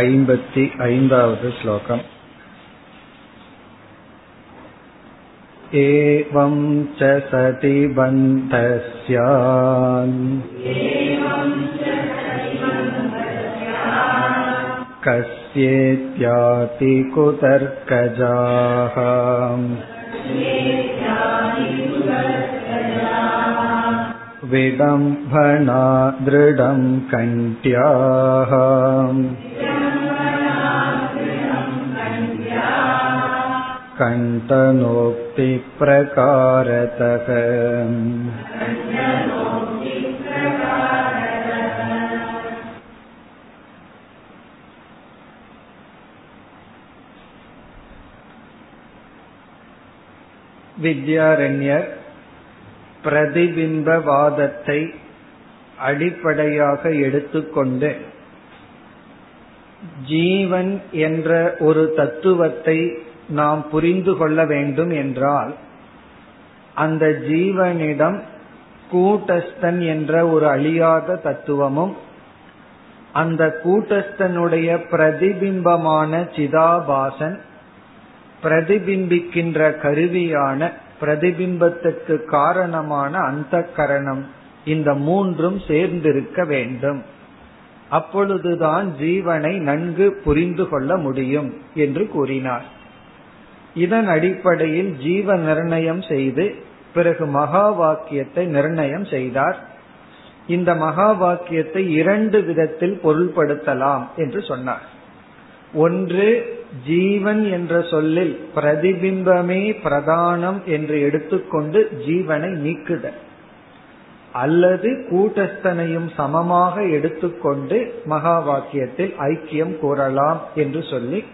ऐम्पति ऐन्दावद् श्लोकम् एवं च सति बन्धस्या कस्येत्याति कुतर्कजाः विडम्भना दृढं कण्ट्याः कण्टनोक्तिप्रकारतः வித்யாரண்யர் பிரதிபிம்பவாதத்தை அடிப்படையாக எடுத்துக்கொண்டு ஜீவன் என்ற ஒரு தத்துவத்தை நாம் புரிந்து கொள்ள வேண்டும் என்றால் அந்த ஜீவனிடம் கூட்டஸ்தன் என்ற ஒரு அழியாத தத்துவமும் அந்த கூட்டஸ்தனுடைய பிரதிபிம்பமான சிதாபாசன் பிரதிபிம்பிக்கின்ற கருவியான பிரதிபிம்பத்துக்கு காரணமான அந்த கரணம் இந்த மூன்றும் சேர்ந்திருக்க வேண்டும். அப்பொழுதுதான் ஜீவனை நன்கு புரிந்து கொள்ள முடியும் என்று கூறினார். இதன் அடிப்படையில் ஜீவ நிர்ணயம் செய்து பிறகு மகா வாக்கியத்தை நிர்ணயம் செய்தார். இந்த மகா வாக்கியத்தை இரண்டு விதத்தில் பொருள்படுத்தலாம் என்று சொன்னார். ஒன்று ஜீவன் என்ற சொல்லில் பிரதிபிம்பமே பிரதானம் என்று எடுத்துக்கொண்டு ஜீவனை நீக்குதல். அல்லது கூட்டஸ்தனையும் சமமாக எடுத்துக்கொண்டு மகா வாக்கியத்தில் ஐக்கியம் கூறலாம் என்று சொல்லி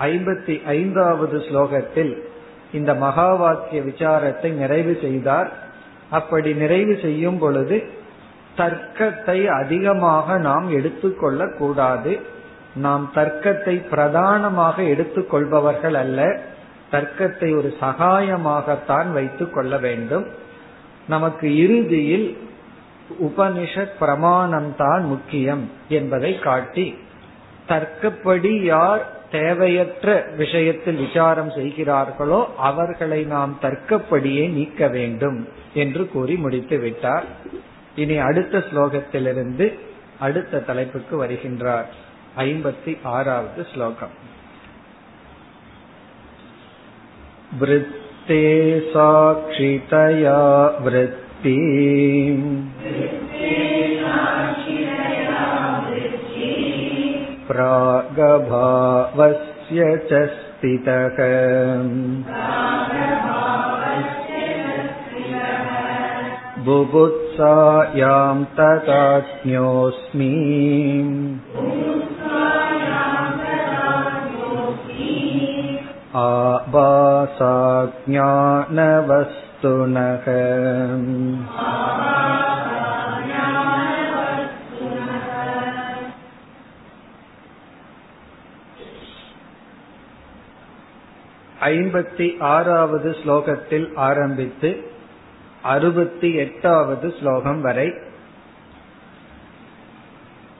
ஐம்பத்தி ஐந்தாவது ஸ்லோகத்தில் இந்த மகா வாக்கிய விசாரத்தை நிறைவு செய்தார். அப்படி நிறைவு செய்யும் பொழுது தர்க்கத்தை அதிகமாக நாம் எடுத்துக்கொள்ள கூடாது. நாம் தர்க்கத்தை பிரதானமாக எடுத்துக்கொள்பவர்கள் அல்ல. தர்க்கத்தை ஒரு சகாயமாகத்தான் வைத்துக் கொள்ள வேண்டும். நமக்கு இறுதியில் உபனிஷத் பிரமாணம் தான் முக்கியம் என்பதை காட்டி தர்க்கப்படி யார் தேவையற்ற விஷயத்தில் விசாரம் செய்கிறார்களோ அவர்களை நாம் தர்க்கப்படியே நீக்க வேண்டும் என்று கூறி முடித்து விட்டார் இனி அடுத்த ஸ்லோகத்திலிருந்து அடுத்த தலைப்புக்கு வருகின்றார் ஐம்பத்தி ஆறாவது ஸ்லோகம் वृत्ते साक्षितया वृत्ति प्रागभावस्य च स्थितः बुभुत्सायां तथाज्ञोऽस्मि आभासाज्ञानवस्तुनः ஐம்பத்தி ஆறாவது ஸ்லோகத்தில் ஆரம்பித்து அறுபத்தி எட்டாவது ஸ்லோகம் வரை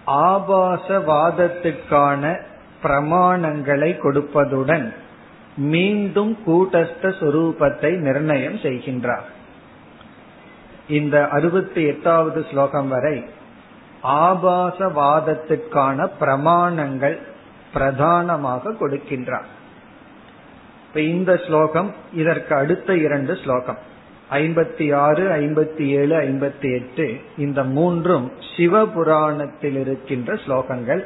ஆபாசவாதத்துக்கான பிரமாணங்களை கொடுப்பதுடன் மீண்டும் கூட்டஸ்த சொரூபத்தை நிர்ணயம் செய்கின்றார். இந்த அறுபத்தி எட்டாவது ஸ்லோகம் வரை ஆபாசவாதத்திற்கான பிரமாணங்கள் பிரதானமாக கொடுக்கின்றார். இப்ப இந்த ஸ்லோகம் இதற்கு அடுத்த இரண்டு ஸ்லோகம். ஐம்பத்தி ஆறு ஐம்பத்தி ஏழு ஐம்பத்தி எட்டு இந்த மூன்றும் சிவபுராணத்தில் இருக்கின்ற ஸ்லோகங்கள்.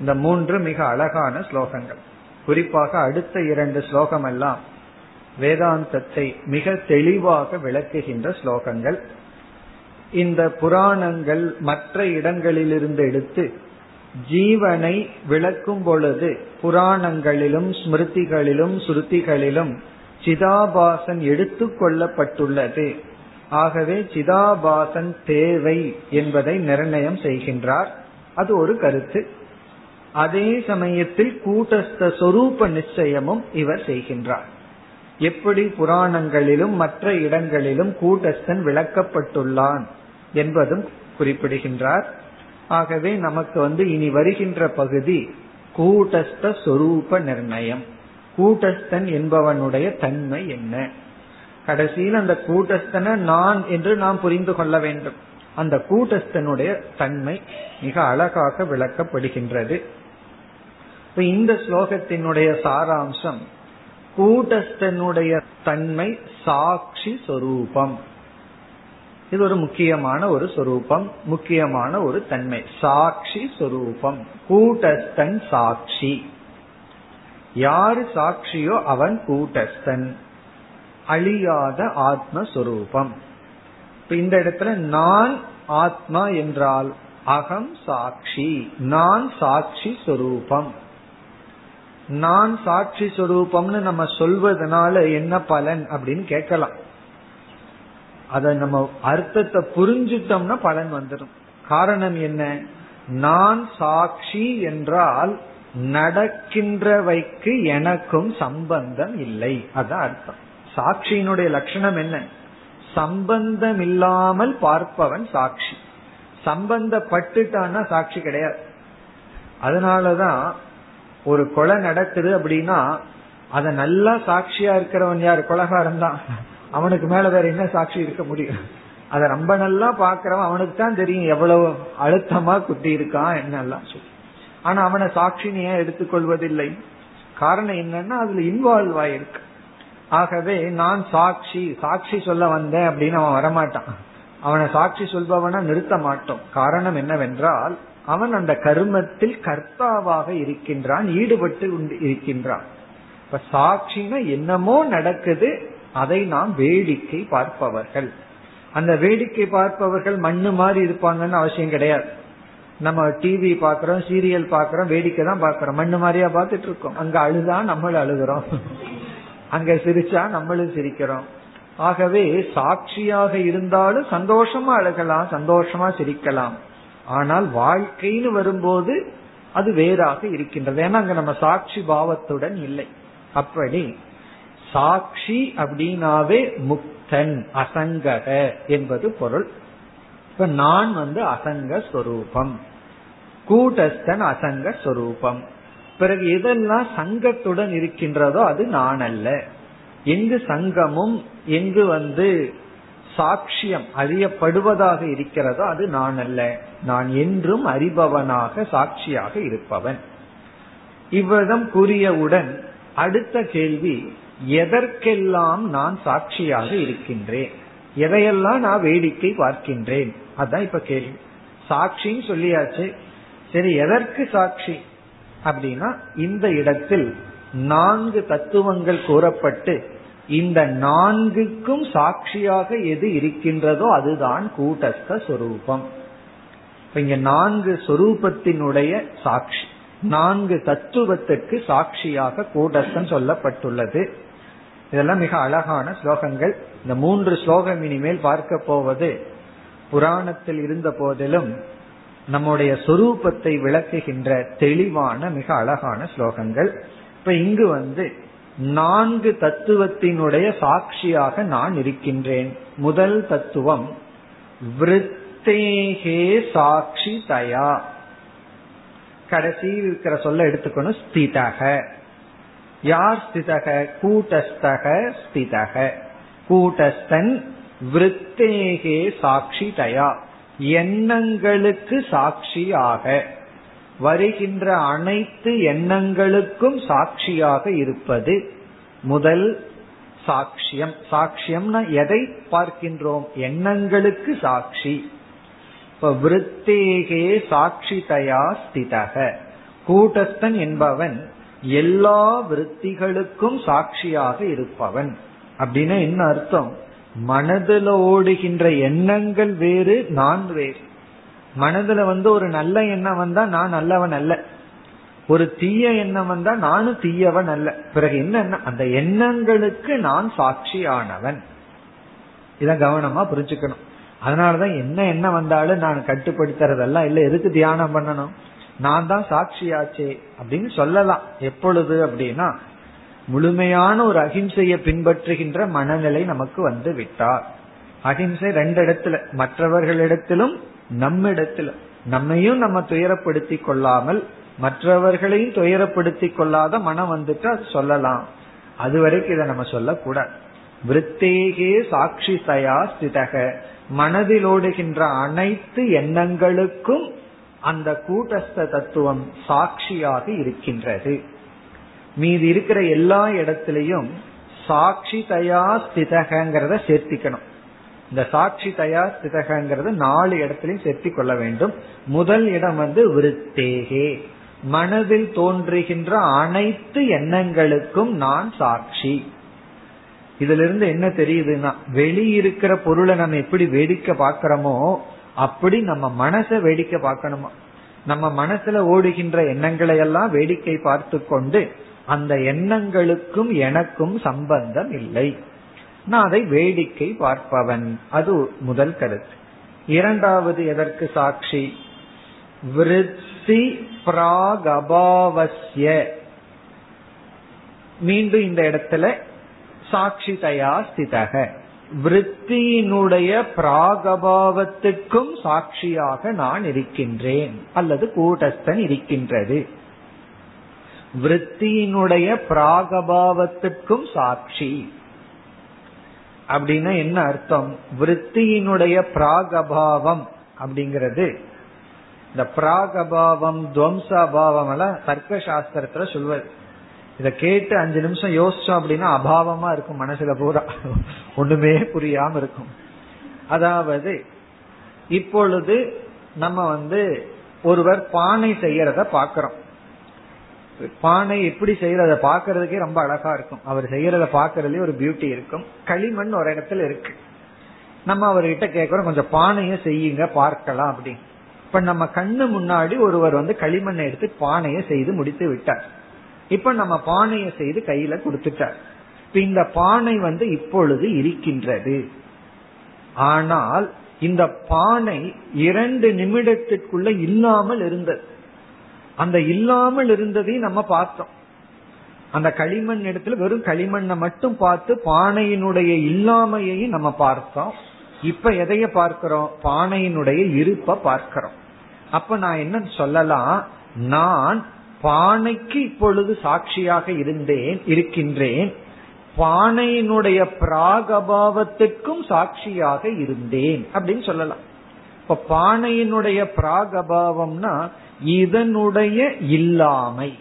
இந்த மூன்று மிக அழகான ஸ்லோகங்கள். குறிப்பாக அடுத்த இரண்டு ஸ்லோகம் எல்லாம் வேதாந்தத்தை மிக தெளிவாக விளக்குகின்ற ஸ்லோகங்கள். இந்த புராணங்கள் மற்ற இடங்களிலிருந்து எடுத்து ஜீவனை விளக்கும் பொழுது புராணங்களிலும் ஸ்மிருதிகளிலும் ஸ்ருதிகளிலும் சிதாபாசன் எடுத்துக்கொள்ளப்பட்டுள்ளது ஆகவே சிதாபாசன் தேவை என்பதை நிர்ணயம் செய்கின்றார். அது ஒரு கருத்து. அதே சமயத்தில் கூட்டஸ்த சொரூப நிச்சயமும் இவர் செய்கின்றார். எப்படி புராணங்களிலும் மற்ற இடங்களிலும் கூட்டஸ்தன் விளக்கப்பட்டுள்ளான் என்பதும் குறிப்பிடுகின்றார். ஆகவே நமக்கு வந்து இனி வருகின்ற பகுதி கூட்டஸ்த சொரூப நிர்ணயம். கூட்டஸ்தன் என்பவனுடைய தன்மை என்ன? கடைசியில் அந்த கூட்டஸ்தனை நான் என்று நாம் புரிந்து கொள்ள வேண்டும். அந்த கூட்டஸ்தனுடைய தன்மை மிக அழகாக விளக்கப்படுகின்றது. இந்த ஸ்லோகத்தினுடைய சாராம்சம் கூட்டஸ்தனுடைய தன்மை சாட்சி சொரூபம். இது ஒரு முக்கியமான ஒரு சொரூபம் முக்கியமான ஒரு தன்மை. சாட்சி சொரூபம். கூட்டஸ்தன் சாட்சி. யாரு சாட்சியோ அவன் கூட்டஸ்தன். அழியாத ஆத்மஸ்வரூபம் இந்த இடத்துல நான் ஆத்மா என்றால் அகம் சாட்சி நான் சாட்சி சொரூபம். நான் சாட்சி சொரூபம்னு நம்ம சொல்வதனால என்ன பலன் அப்படின்னு கேட்கலாம். அதை நம்ம அர்த்தத்தை புரிஞ்சுட்டோம்னா பலன் வந்துடும் காரணம் என்ன? நான் சாட்சி என்றால் நடக்கின்றவைக்கு எனக்கும் சம்பந்தம் இல்லை. அதான் அர்த்தம். சாட்சியினுடைய லட்சணம் என்ன? சம்பந்தம் இல்லாமல் பார்ப்பவன் சாட்சி. சம்பந்தப்பட்டுட்டான்னா சாட்சி கிடையாது. அதனாலதான் ஒரு கொலை நடக்குது அப்படின்னா அத நல்லா சாட்சியா இருக்கிறவன் யார்? கொலகாரம் தான். அவனுக்கு மேல வேற என்ன சாட்சி இருக்க முடியும்? அத ரொம்ப நல்லா பாக்குறவன் அவனுக்கு தான் தெரியும் எவ்வளவு அழுத்தமா குட்டி இருக்கான் என்னெல்லாம் சொல்லி. ஆனா அவனை சாட்சின்னு ஏன் எடுத்துக்கொள்வதில்லை காரணம் என்னன்னா அதுல இன்வால்வ் ஆயிருக்கு. ஆகவே நான் சாட்சி சாட்சி சொல்ல வந்தேன் அப்படின்னு அவன் வரமாட்டான். அவனை சாட்சி சொல்பவனா நிறுத்த மாட்டோம். காரணம் என்னவென்றால் அவன் அந்த கருமத்தில் கர்த்தாவாக இருக்கின்றான் ஈடுபட்டு இருக்கின்றான். இப்ப சாட்சினா என்னமோ நடக்குது அதை நாம் வேடிக்கை பார்ப்பவர்கள். அந்த வேடிக்கை பார்ப்பவர்கள் மண்ணு மாதிரி இருப்பாங்கன்னு அவசியம் கிடையாது. நம்ம டிவி பாக்குறோம் சீரியல் பாக்குறோம் வேடிக்கை தான் பாக்குறோம் மண்ணு மாதிரியா பாத்துட்டு இருக்கோம். அங்க அழுதா நம்மளும் அழுகிறோம். அங்க சிரிச்சா நம்மளும் சிரிக்கிறோம். ஆகவே சாட்சியாக இருந்தாலும் சந்தோஷமா அழகலாம் சந்தோஷமா சிரிக்கலாம். ஆனால் வாழ்க்கைன்னு வரும்போது அது வேறாக இருக்கின்றது. ஏன்னா அங்க நம்ம சாட்சி பாவத்துடன் இல்லை. அப்படி சாட்சி அப்படின்னாவே முக்தன் அசங்கக என்பது பொருள். இப்ப நான் வந்து அசங்க ஸ்வரூபம் கூட்டஸ்தன் அசங்க ஸ்வரூபம் பிறகு எதெல்லாம் சங்கத்துடன் இருக்கின்றதோ அது நான் அல்ல எங்கு சங்கமும் எங்கு வந்து சாட்சியம் அறியப்படுவதாக இருக்கிறதோ அது நான் அல்ல நான் என்றும் அறிபவனாக சாட்சியாக இருப்பவன். இவ்விதம் கூறியவுடன் அடுத்த கேள்வி எதற்கெல்லாம் நான் சாட்சியாக இருக்கின்றேன்? எதையெல்லாம் நான் வேடிக்கை பார்க்கின்றேன்? அதான் இப்ப கேள்வி. சாட்சின்னு சொல்லியாச்சு. சரி எதற்கு சாட்சி? அப்படின்னா இந்த இடத்தில் நான்கு தத்துவங்கள் கூறப்பட்டு இந்த நான்குக்கும் சாட்சியாக எது இருக்கின்றதோ அதுதான் கூட்டஸ்த சொரூபம். இங்க நான்கு சொரூபத்தினுடைய சாட்சி நான்கு தத்துவத்துக்கு சாட்சியாக கூட்டஸ்தன் சொல்லப்பட்டுள்ளது. இதெல்லாம் மிக அழகான ஸ்லோகங்கள். இந்த மூன்று ஸ்லோகம் இனிமேல் பார்க்க போவது புராணத்தில் இருந்த போதிலும் நம்முடைய சொரூபத்தை விளக்குகின்ற தெளிவான மிக அழகான ஸ்லோகங்கள். இப்ப இங்கு வந்து நான்கு தத்துவத்தினுடைய சாட்சியாக நான் இருக்கின்றேன். முதல் தத்துவம் விருத்தேகே சாட்சி தயா கடைசியில் இருக்கிற சொல்ல எடுத்துக்கணும் ஸ்திதக. யார் ஸ்திதக? கூட்டஸ்தக ஸ்திதக. கூட்டஸ்தன் விருத்தேகே சாட்சி தயா எண்ணங்களுக்கு சாட்சியாக. வருகின்ற அனைத்து எண்ணங்களுக்கும் சாட்சியாக இருப்பது முதல் சாட்சியம். சாட்சியம்னா எதை பார்க்கின்றோம்? எண்ணங்களுக்கு சாட்சி. இப்ப விருத்தேகே சாட்சி தயா ஸ்திதக. கூட்டஸ்தன் என்பவன் எல்லா விருத்திகளுக்கும் சாட்சியாக இருப்பவன். அப்படின்னா என்ன அர்த்தம்? மனதில் ஓடுகின்ற எண்ணங்கள் வேறு நான் வேறு. மனதுல வந்து ஒரு நல்ல எண்ணம் வந்தா நான் நல்லவன் அல்ல. ஒரு தீய எண்ணம் வந்தா நானும் தீயவன் அல்ல. பிறகு என்ன அந்த எண்ணங்களுக்கு நான் சாட்சியானவன். இத கவனமா புரிஞ்சுக்கணும். அதனாலதான் என்ன என்ன வந்தாலும் நான் கட்டுப்படுத்துறதெல்லாம் இல்ல. எதுக்கு தியானம் பண்ணணும்? நான் தான் சாட்சியாச்சே அப்படின்னு சொல்லலாம். எப்பொழுது அப்படின்னா முழுமையான ஒரு அகிம்சையை பின்பற்றுகின்ற மனநிலை நமக்கு வந்து விட்டார். அகிம்சை ரெண்டு இடத்துல மற்றவர்களிடத்திலும் நம்மிடத்திலும். நம்மையும் நம்ம துயரப்படுத்தி கொள்ளாமல் மற்றவர்களையும் துயரப்படுத்தி கொள்ளாத மனம் வந்துட்டு அது சொல்லலாம். அது வரைக்கும் இதை நம்ம சொல்லக்கூடாது. விருத்தேகே சாட்சி தயா ஸ்திதக. மனதில் ஓடுகின்ற அனைத்து எண்ணங்களுக்கும் அந்த கூட்டஸ்த தத்துவம் சாட்சியாக இருக்கின்றது. மீதி இருக்கிற எல்லா இடத்திலையும் சாட்சி தயா ஸ்திதகங்கிறத சேர்த்திக்கணும். இந்த சாட்சி தயா ஸ்திதகங்கிறது நாலு இடத்திலையும் சேர்த்தி கொள்ள வேண்டும். முதல் இடம் வந்து விருத்தேகே. மனதில் தோன்றுகின்ற அனைத்து எண்ணங்களுக்கும் நான் சாட்சி. இதுல இருந்து என்ன தெரியுதுன்னா வெளியிருக்கிற பொருளை நம்ம எப்படி வேடிக்கை பார்க்கிறோமோ அப்படி நம்ம மனசை வேடிக்கை பார்க்கணுமா. நம்ம மனசுல ஓடுகின்ற எண்ணங்களை எல்லாம் வேடிக்கை பார்த்து கொண்டு அந்த எண்ணங்களுக்கும் எனக்கும் சம்பந்தம் இல்லை. நான் அதை வேடிக்கை பார்ப்பவன். அது முதல் கருத்து. இரண்டாவது எதற்கு சாட்சி? விருத்தி பிராகபாவசிய மீண்டும் இந்த இடத்துல சாட்சி தயா ஸ்திதக. விற்த்தியினுடைய பிராகபாவத்துக்கும் சாட்சியாக நான் இருக்கின்றேன் அல்லது கூட்டஸ்தன் இருக்கின்றது. விற்த்தியினுடைய பிராகபாவத்துக்கும் சாட்சி. அப்படின்னா என்ன அர்த்தம்? விற்த்தியினுடைய பிராகபாவம் அப்படிங்கிறது. இந்த பிராகபாவம் துவம்சாபாவம் எல்லாம் தர்க்க சாஸ்திரத்துல சொல்வது. இத கேட்டு அஞ்சு நிமிஷம் யோசிச்சோம் அப்படின்னா அபாவமா இருக்கும் மனசுல பூரா. ஒண்ணுமே புரியாம இருக்கும். அதாவது இப்பொழுது நம்ம வந்து ஒருவர் பானை செய்யறத பாக்கிறோம் பானை எப்படி செய்யறத பாக்குறதுக்கே ரொம்ப அழகா இருக்கும். அவர் செய்யறத பாக்குறதுலயே ஒரு பியூட்டி இருக்கும். களிமண் ஒரு இடத்துல இருக்கு. நம்ம அவர்கிட்ட கேட்கிறோம் கொஞ்சம் பானைய செய்யுங்க பார்க்கலாம் அப்படின்னு. இப்ப நம்ம கண்ணு முன்னாடி ஒருவர் வந்து களிமண்ணை எடுத்து பானையை செய்து முடித்து விட்டார். இப்ப நம்ம பானையை செய்து கையில கொடுத்துட்டார். இப்ப இந்த பானை வந்து இப்பொழுது இருக்கின்றது. ஆனால் இந்த பானை இரண்டு நிமிடத்திற்குள்ள இல்லாமல் இருந்தது. அந்த இல்லாமல் இருந்ததையும் நம்ம பார்த்தோம். அந்த களிமண் இடத்துல வெறும் களிமண்ணை மட்டும் பார்த்து பானையினுடைய இல்லாமையையும் நம்ம பார்த்தோம். இப்ப எதைய பார்க்கிறோம்? பானையினுடைய இருப்ப பார்க்கிறோம். அப்ப நான் என்ன சொல்லலாம்? நான் பானைக்கு இப்பொழுது சாட்சியாக இருந்தேன் இருக்கின்றேன். பானையினுடைய பிராகபாவத்துக்கும் சாட்சியாக இருந்தேன் அப்படின்னு சொல்லலாம். இப்ப பானையினுடைய பிராகபாவம்னா இதனுடைய இல்லாமை.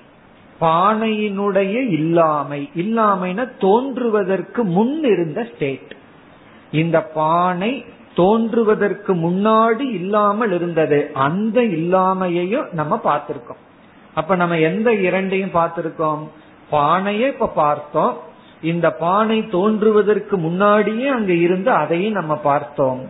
பானையினுடைய இல்லாமை. இல்லாமைனா தோன்றுவதற்கு முன் இருந்த ஸ்டேட் இந்த பானை தோன்றுவதற்கு முன்னாடி இல்லாமல் இருந்தது. அந்த இல்லாமையையும் நம்ம பார்த்திருக்கோம். அப்ப நம்ம எந்த இரண்டையும் பார்த்திருக்கோம்? பானையை இப்ப பார்த்தோம். இந்த பானை தோன்றுவதற்கு முன்னாடியே அங்க இருந்து அதையும் நம்ம பார்த்தோம்.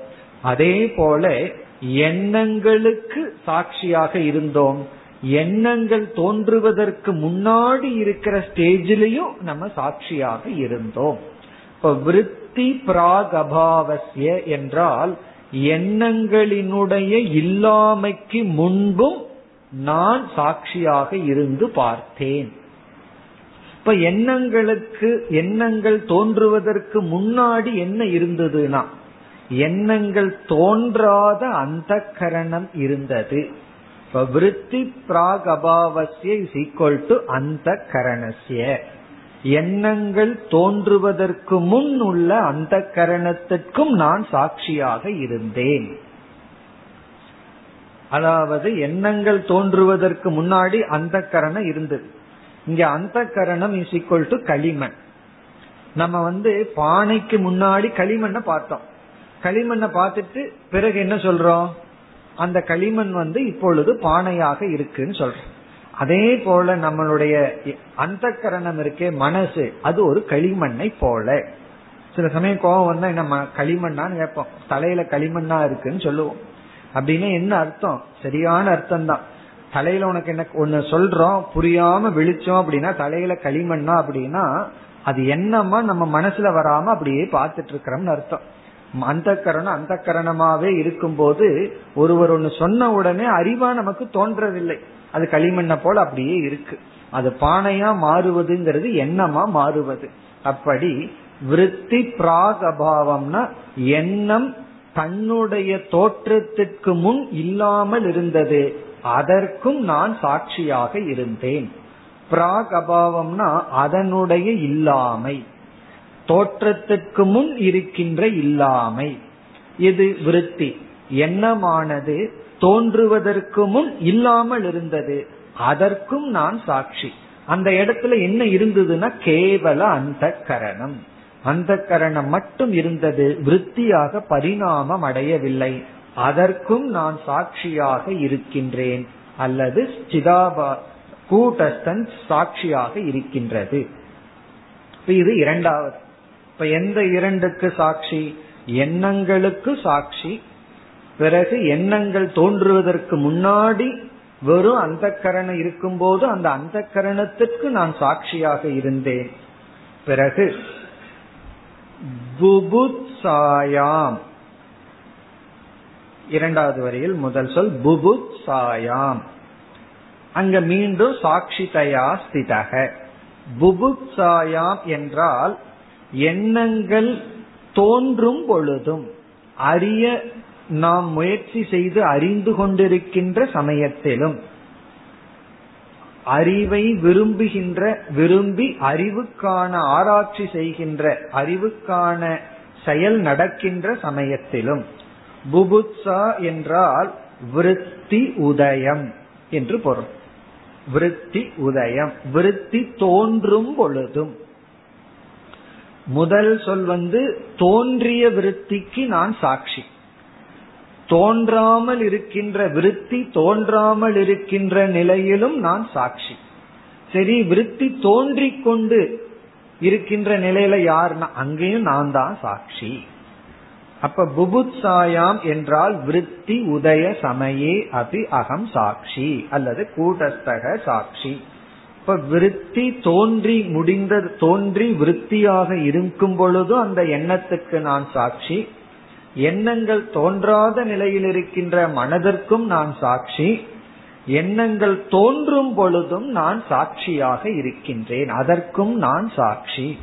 அதே போல எண்ணங்களுக்கு சாட்சியாக இருந்தோம். எண்ணங்கள் தோன்றுவதற்கு முன்னாடி இருக்கிற ஸ்டேஜிலையும் நம்ம சாட்சியாக இருந்தோம். இப்ப விருத்தி பிராகபாவசிய என்றால் எண்ணங்களினுடைய இல்லாமைக்கு முன்பும் நான் சாட்சியாக இருந்து பார்த்தேன். இப்ப எண்ணங்களுக்கு எண்ணங்கள் தோன்றுவதற்கு முன்னாடி என்ன இருந்ததுன்னா எண்ணங்கள் தோன்றாத அந்த கரணம் இருந்தது விருத்தி பிராக் அபாவசிய இஸ் ஈக்குவல் டு அந்த கரணசிய எண்ணங்கள் தோன்றுவதற்கு முன் உள்ள அந்த கரணத்திற்கும் நான் சாட்சியாக இருந்தேன். அதாவது எண்ணங்கள் தோன்றுவதற்கு முன்னாடி அந்த கரணம் இருந்தது. இங்க அந்த கரணம் இஸ் ஈக்குவல் டு களிமண். நம்ம வந்து பானைக்கு முன்னாடி களிமண்ணை பார்த்தோம். களிமண்ணை பார்த்துட்டு பிறகு என்ன சொல்றோம்? அந்த களிமண் வந்து இப்பொழுது பானையாக இருக்குன்னு சொல்றோம். அதே போல நம்மளுடைய அந்த கரணம் இருக்கே மனசு அது ஒரு களிமண்ணை போல. சில சமயம் கோபம் வந்தா நம்ம களிமண்ணான்னு கேட்போம். தலையில களிமண்ணா இருக்குன்னு சொல்லுவோம். அப்படின்னு என்ன அர்த்தம்? சரியான அர்த்தம் தான் தலையில உனக்கு என்ன ஒண்ணு சொல்றோம் புரியாம விழிச்சோம் அப்படின்னா தலையில களிமண்ணா அப்படின்னா அது என்னமா நம்ம மனசுல வராம அப்படியே பார்த்துட்டு இருக்கிறோம்னு அர்த்தம். அந்த கரணம் அந்த கரணமாவே இருக்கும் போது ஒருவர் ஒண்ணு சொன்ன உடனே அறிவா நமக்கு தோன்றதில்லை அது களிமண்ணை போல அப்படியே இருக்கு. அது பானையா மாறுவதுங்கிறது எண்ணமா மாறுவது. அப்படி விருத்தி பிராக் அபாவம்னா எண்ணம் தன்னுடைய தோற்றத்திற்கு முன் இல்லாமல் இருந்தது. அதற்கும் நான் சாட்சியாக இருந்தேன். பிராக் அபாவம்னா அதனுடைய இல்லாமை. தோற்றத்திற்கு முன் இருக்கின்ற இல்லாமை. இது விருத்தி. எண்ணமானது தோன்றுவதற்கு முன் இல்லாமல் இருந்தது. அதற்கும் நான் சாட்சி. அந்த இடத்துல என்ன இருந்ததுன்னா கேவல அந்த கரணம் அந்த கரணம் மட்டும் இருந்தது விருத்தியாக பரிணாமம் அடையவில்லை. அதற்கும் நான் சாட்சியாக இருக்கின்றேன். அல்லது சிதாபா கூட்டஸ்தன் சாட்சியாக இருக்கின்றது. இது இரண்டாவது. இப்ப எந்த இரண்டுக்கு சாட்சி? எண்ணங்களுக்கு சாட்சி. பிறகு எண்ணங்கள் தோன்றுவதற்கு முன்னாடி வெறும் அந்த கரணம் இருக்கும்போது அந்த அந்த கரணத்துக்கு நான் சாட்சியாக இருந்தேன். பிறகு புபுத்சாயாம். இரண்டாவது வரியில் முதல் சொல் புபுத்சாயாம். அங்க மீண்டும் சாட்சிதயா ஸ்திதக. புபுத்சாயாம் என்றால் எண்ணங்கள் தோன்றும் பொழுதும் அறிய நாம் முயற்சி செய்து அறிந்து கொண்டிருக்கின்ற சமயத்திலும் அறிவை விரும்புகின்ற விரும்பி அறிவுக்கான ஆராய்ச்சி செய்கின்ற அறிவுக்கான செயல் நடக்கின்ற சமயத்திலும் புபுத்சா என்றால் விருத்தி உதயம் என்று பொருள். விருத்தி உதயம் விருத்தி தோன்றும் பொழுதும். முதல் சொல் வந்து தோன்றிய விருத்திக்கு நான் சாட்சி. தோன்றாமல் இருக்கின்ற விருத்தி தோன்றாமல் இருக்கின்ற நிலையிலும் நான் சாட்சி. சரி விருத்தி தோன்றி கொண்டு இருக்கின்ற நிலையில யாருன்னா அங்கேயும் நான் தான் சாட்சி. அப்ப புபுத்சாயாம் என்றால் விருத்தி உதய சமயே அபி அகம் சாட்சி அல்லது கூட்டஸ்தக சாட்சி. இப்ப விருத்தி தோன்றி முடிந்த தோன்றி விருத்தியாக இருக்கும் பொழுதும் அந்த எண்ணத்துக்கு நான் சாட்சி. எண்ணங்கள் தோன்றாத நிலையில் இருக்கின்ற மனதிற்கும் நான் சாட்சி எண்ணங்கள் தோன்றும் பொழுதும் நான் சாட்சியாக இருக்கின்றேன் அதற்கும் நான் சாட்சி.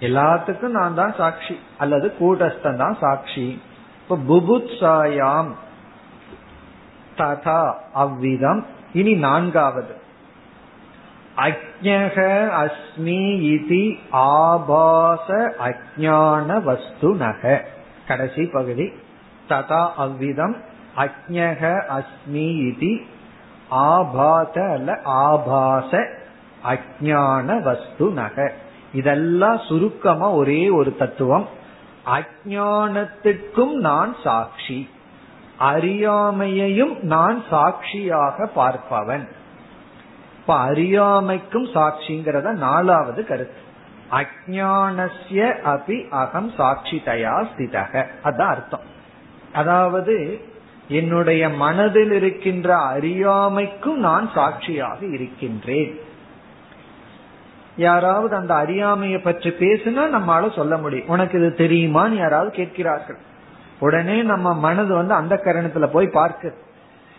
எல்லாத்துக்கும் நான் தான் சாட்சி அல்லது கூட்டஸ்தன் தான் சாட்சி. இப்ப புபுத்சாயாம் ததா அவ்விதம். இனி நான்காவது. அக்ஞக அஸ்மி இதி ஆபாச அஜான வஸ்து நக கடைசி பகுதி. ததா அவ்விதம் அக்ஞக அஸ்மி இது ஆபாத அல்ல ஆபாச அஜான வஸ்து நக இதெல்லாம் சுருக்கமா ஒரே ஒரு தத்துவம். அஜானத்துக்கும் நான் சாட்சி. அறியாமையையும் நான் சாட்சியாக பார்ப்பவன். இப்ப அறியாமைக்கும் சாட்சிங்கிறத நாலாவது கருத்து. அஜானசிய அபி அகம் சாட்சி தயா ஸ்திதக. அதான் அர்த்தம். அதாவது என்னுடைய மனதில் இருக்கின்ற அறியாமைக்கும் நான் சாட்சியாக இருக்கின்றேன். யாராவது அந்த அறியாமையை பற்றி பேசுனா நம்மளால சொல்ல முடியும். உனக்கு இது தெரியுமான்னு யாராவது கேட்கிறார்கள். உடனே நம்ம மனது வந்து அந்த கரணத்துல போய் பார்க்குது.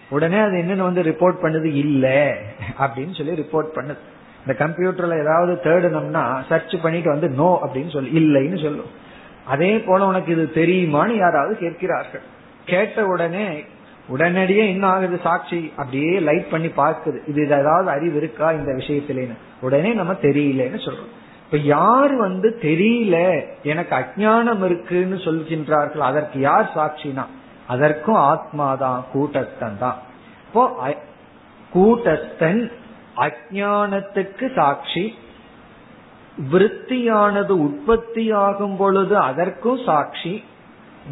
உடனே அது என்னன்னு வந்து ரிப்போர்ட் பண்ணுது இல்ல அப்படின்னு சொல்லி ரிப்போர்ட் பண்ணுது. இந்த கம்ப்யூட்டர்ல ஏதாவது தேடணும்னா சர்ச் பண்ணிட்டு வந்து நோ அப்படின்னு சொல்லி இல்லைன்னு சொல்லும் அதே போல உனக்கு இது தெரியுமான்னு யாராவது கேட்கிறார்கள். கேட்ட உடனே உடனடியே என்ன ஆகுது சாட்சி? அப்படியே லைட் பண்ணி பார்க்குது. இது ஏதாவது அறிவு இருக்கா இந்த விஷயத்திலேன்னு. உடனே நம்ம தெரியலன்னு சொல்றோம். இப்ப யார் வந்து தெரியல எனக்கு அஜானம் இருக்குன்னு சொல்கின்றார்கள் அதற்கு யார் சாட்சினா? அதற்கும் ஆத்மாதான் கூட்டஸ்தன் தான் இப்போ கூட்டஸ்தன் அஜானத்துக்கு சாட்சி விருத்தியானது உற்பத்தியாகும் பொழுது அதற்கும் சாட்சி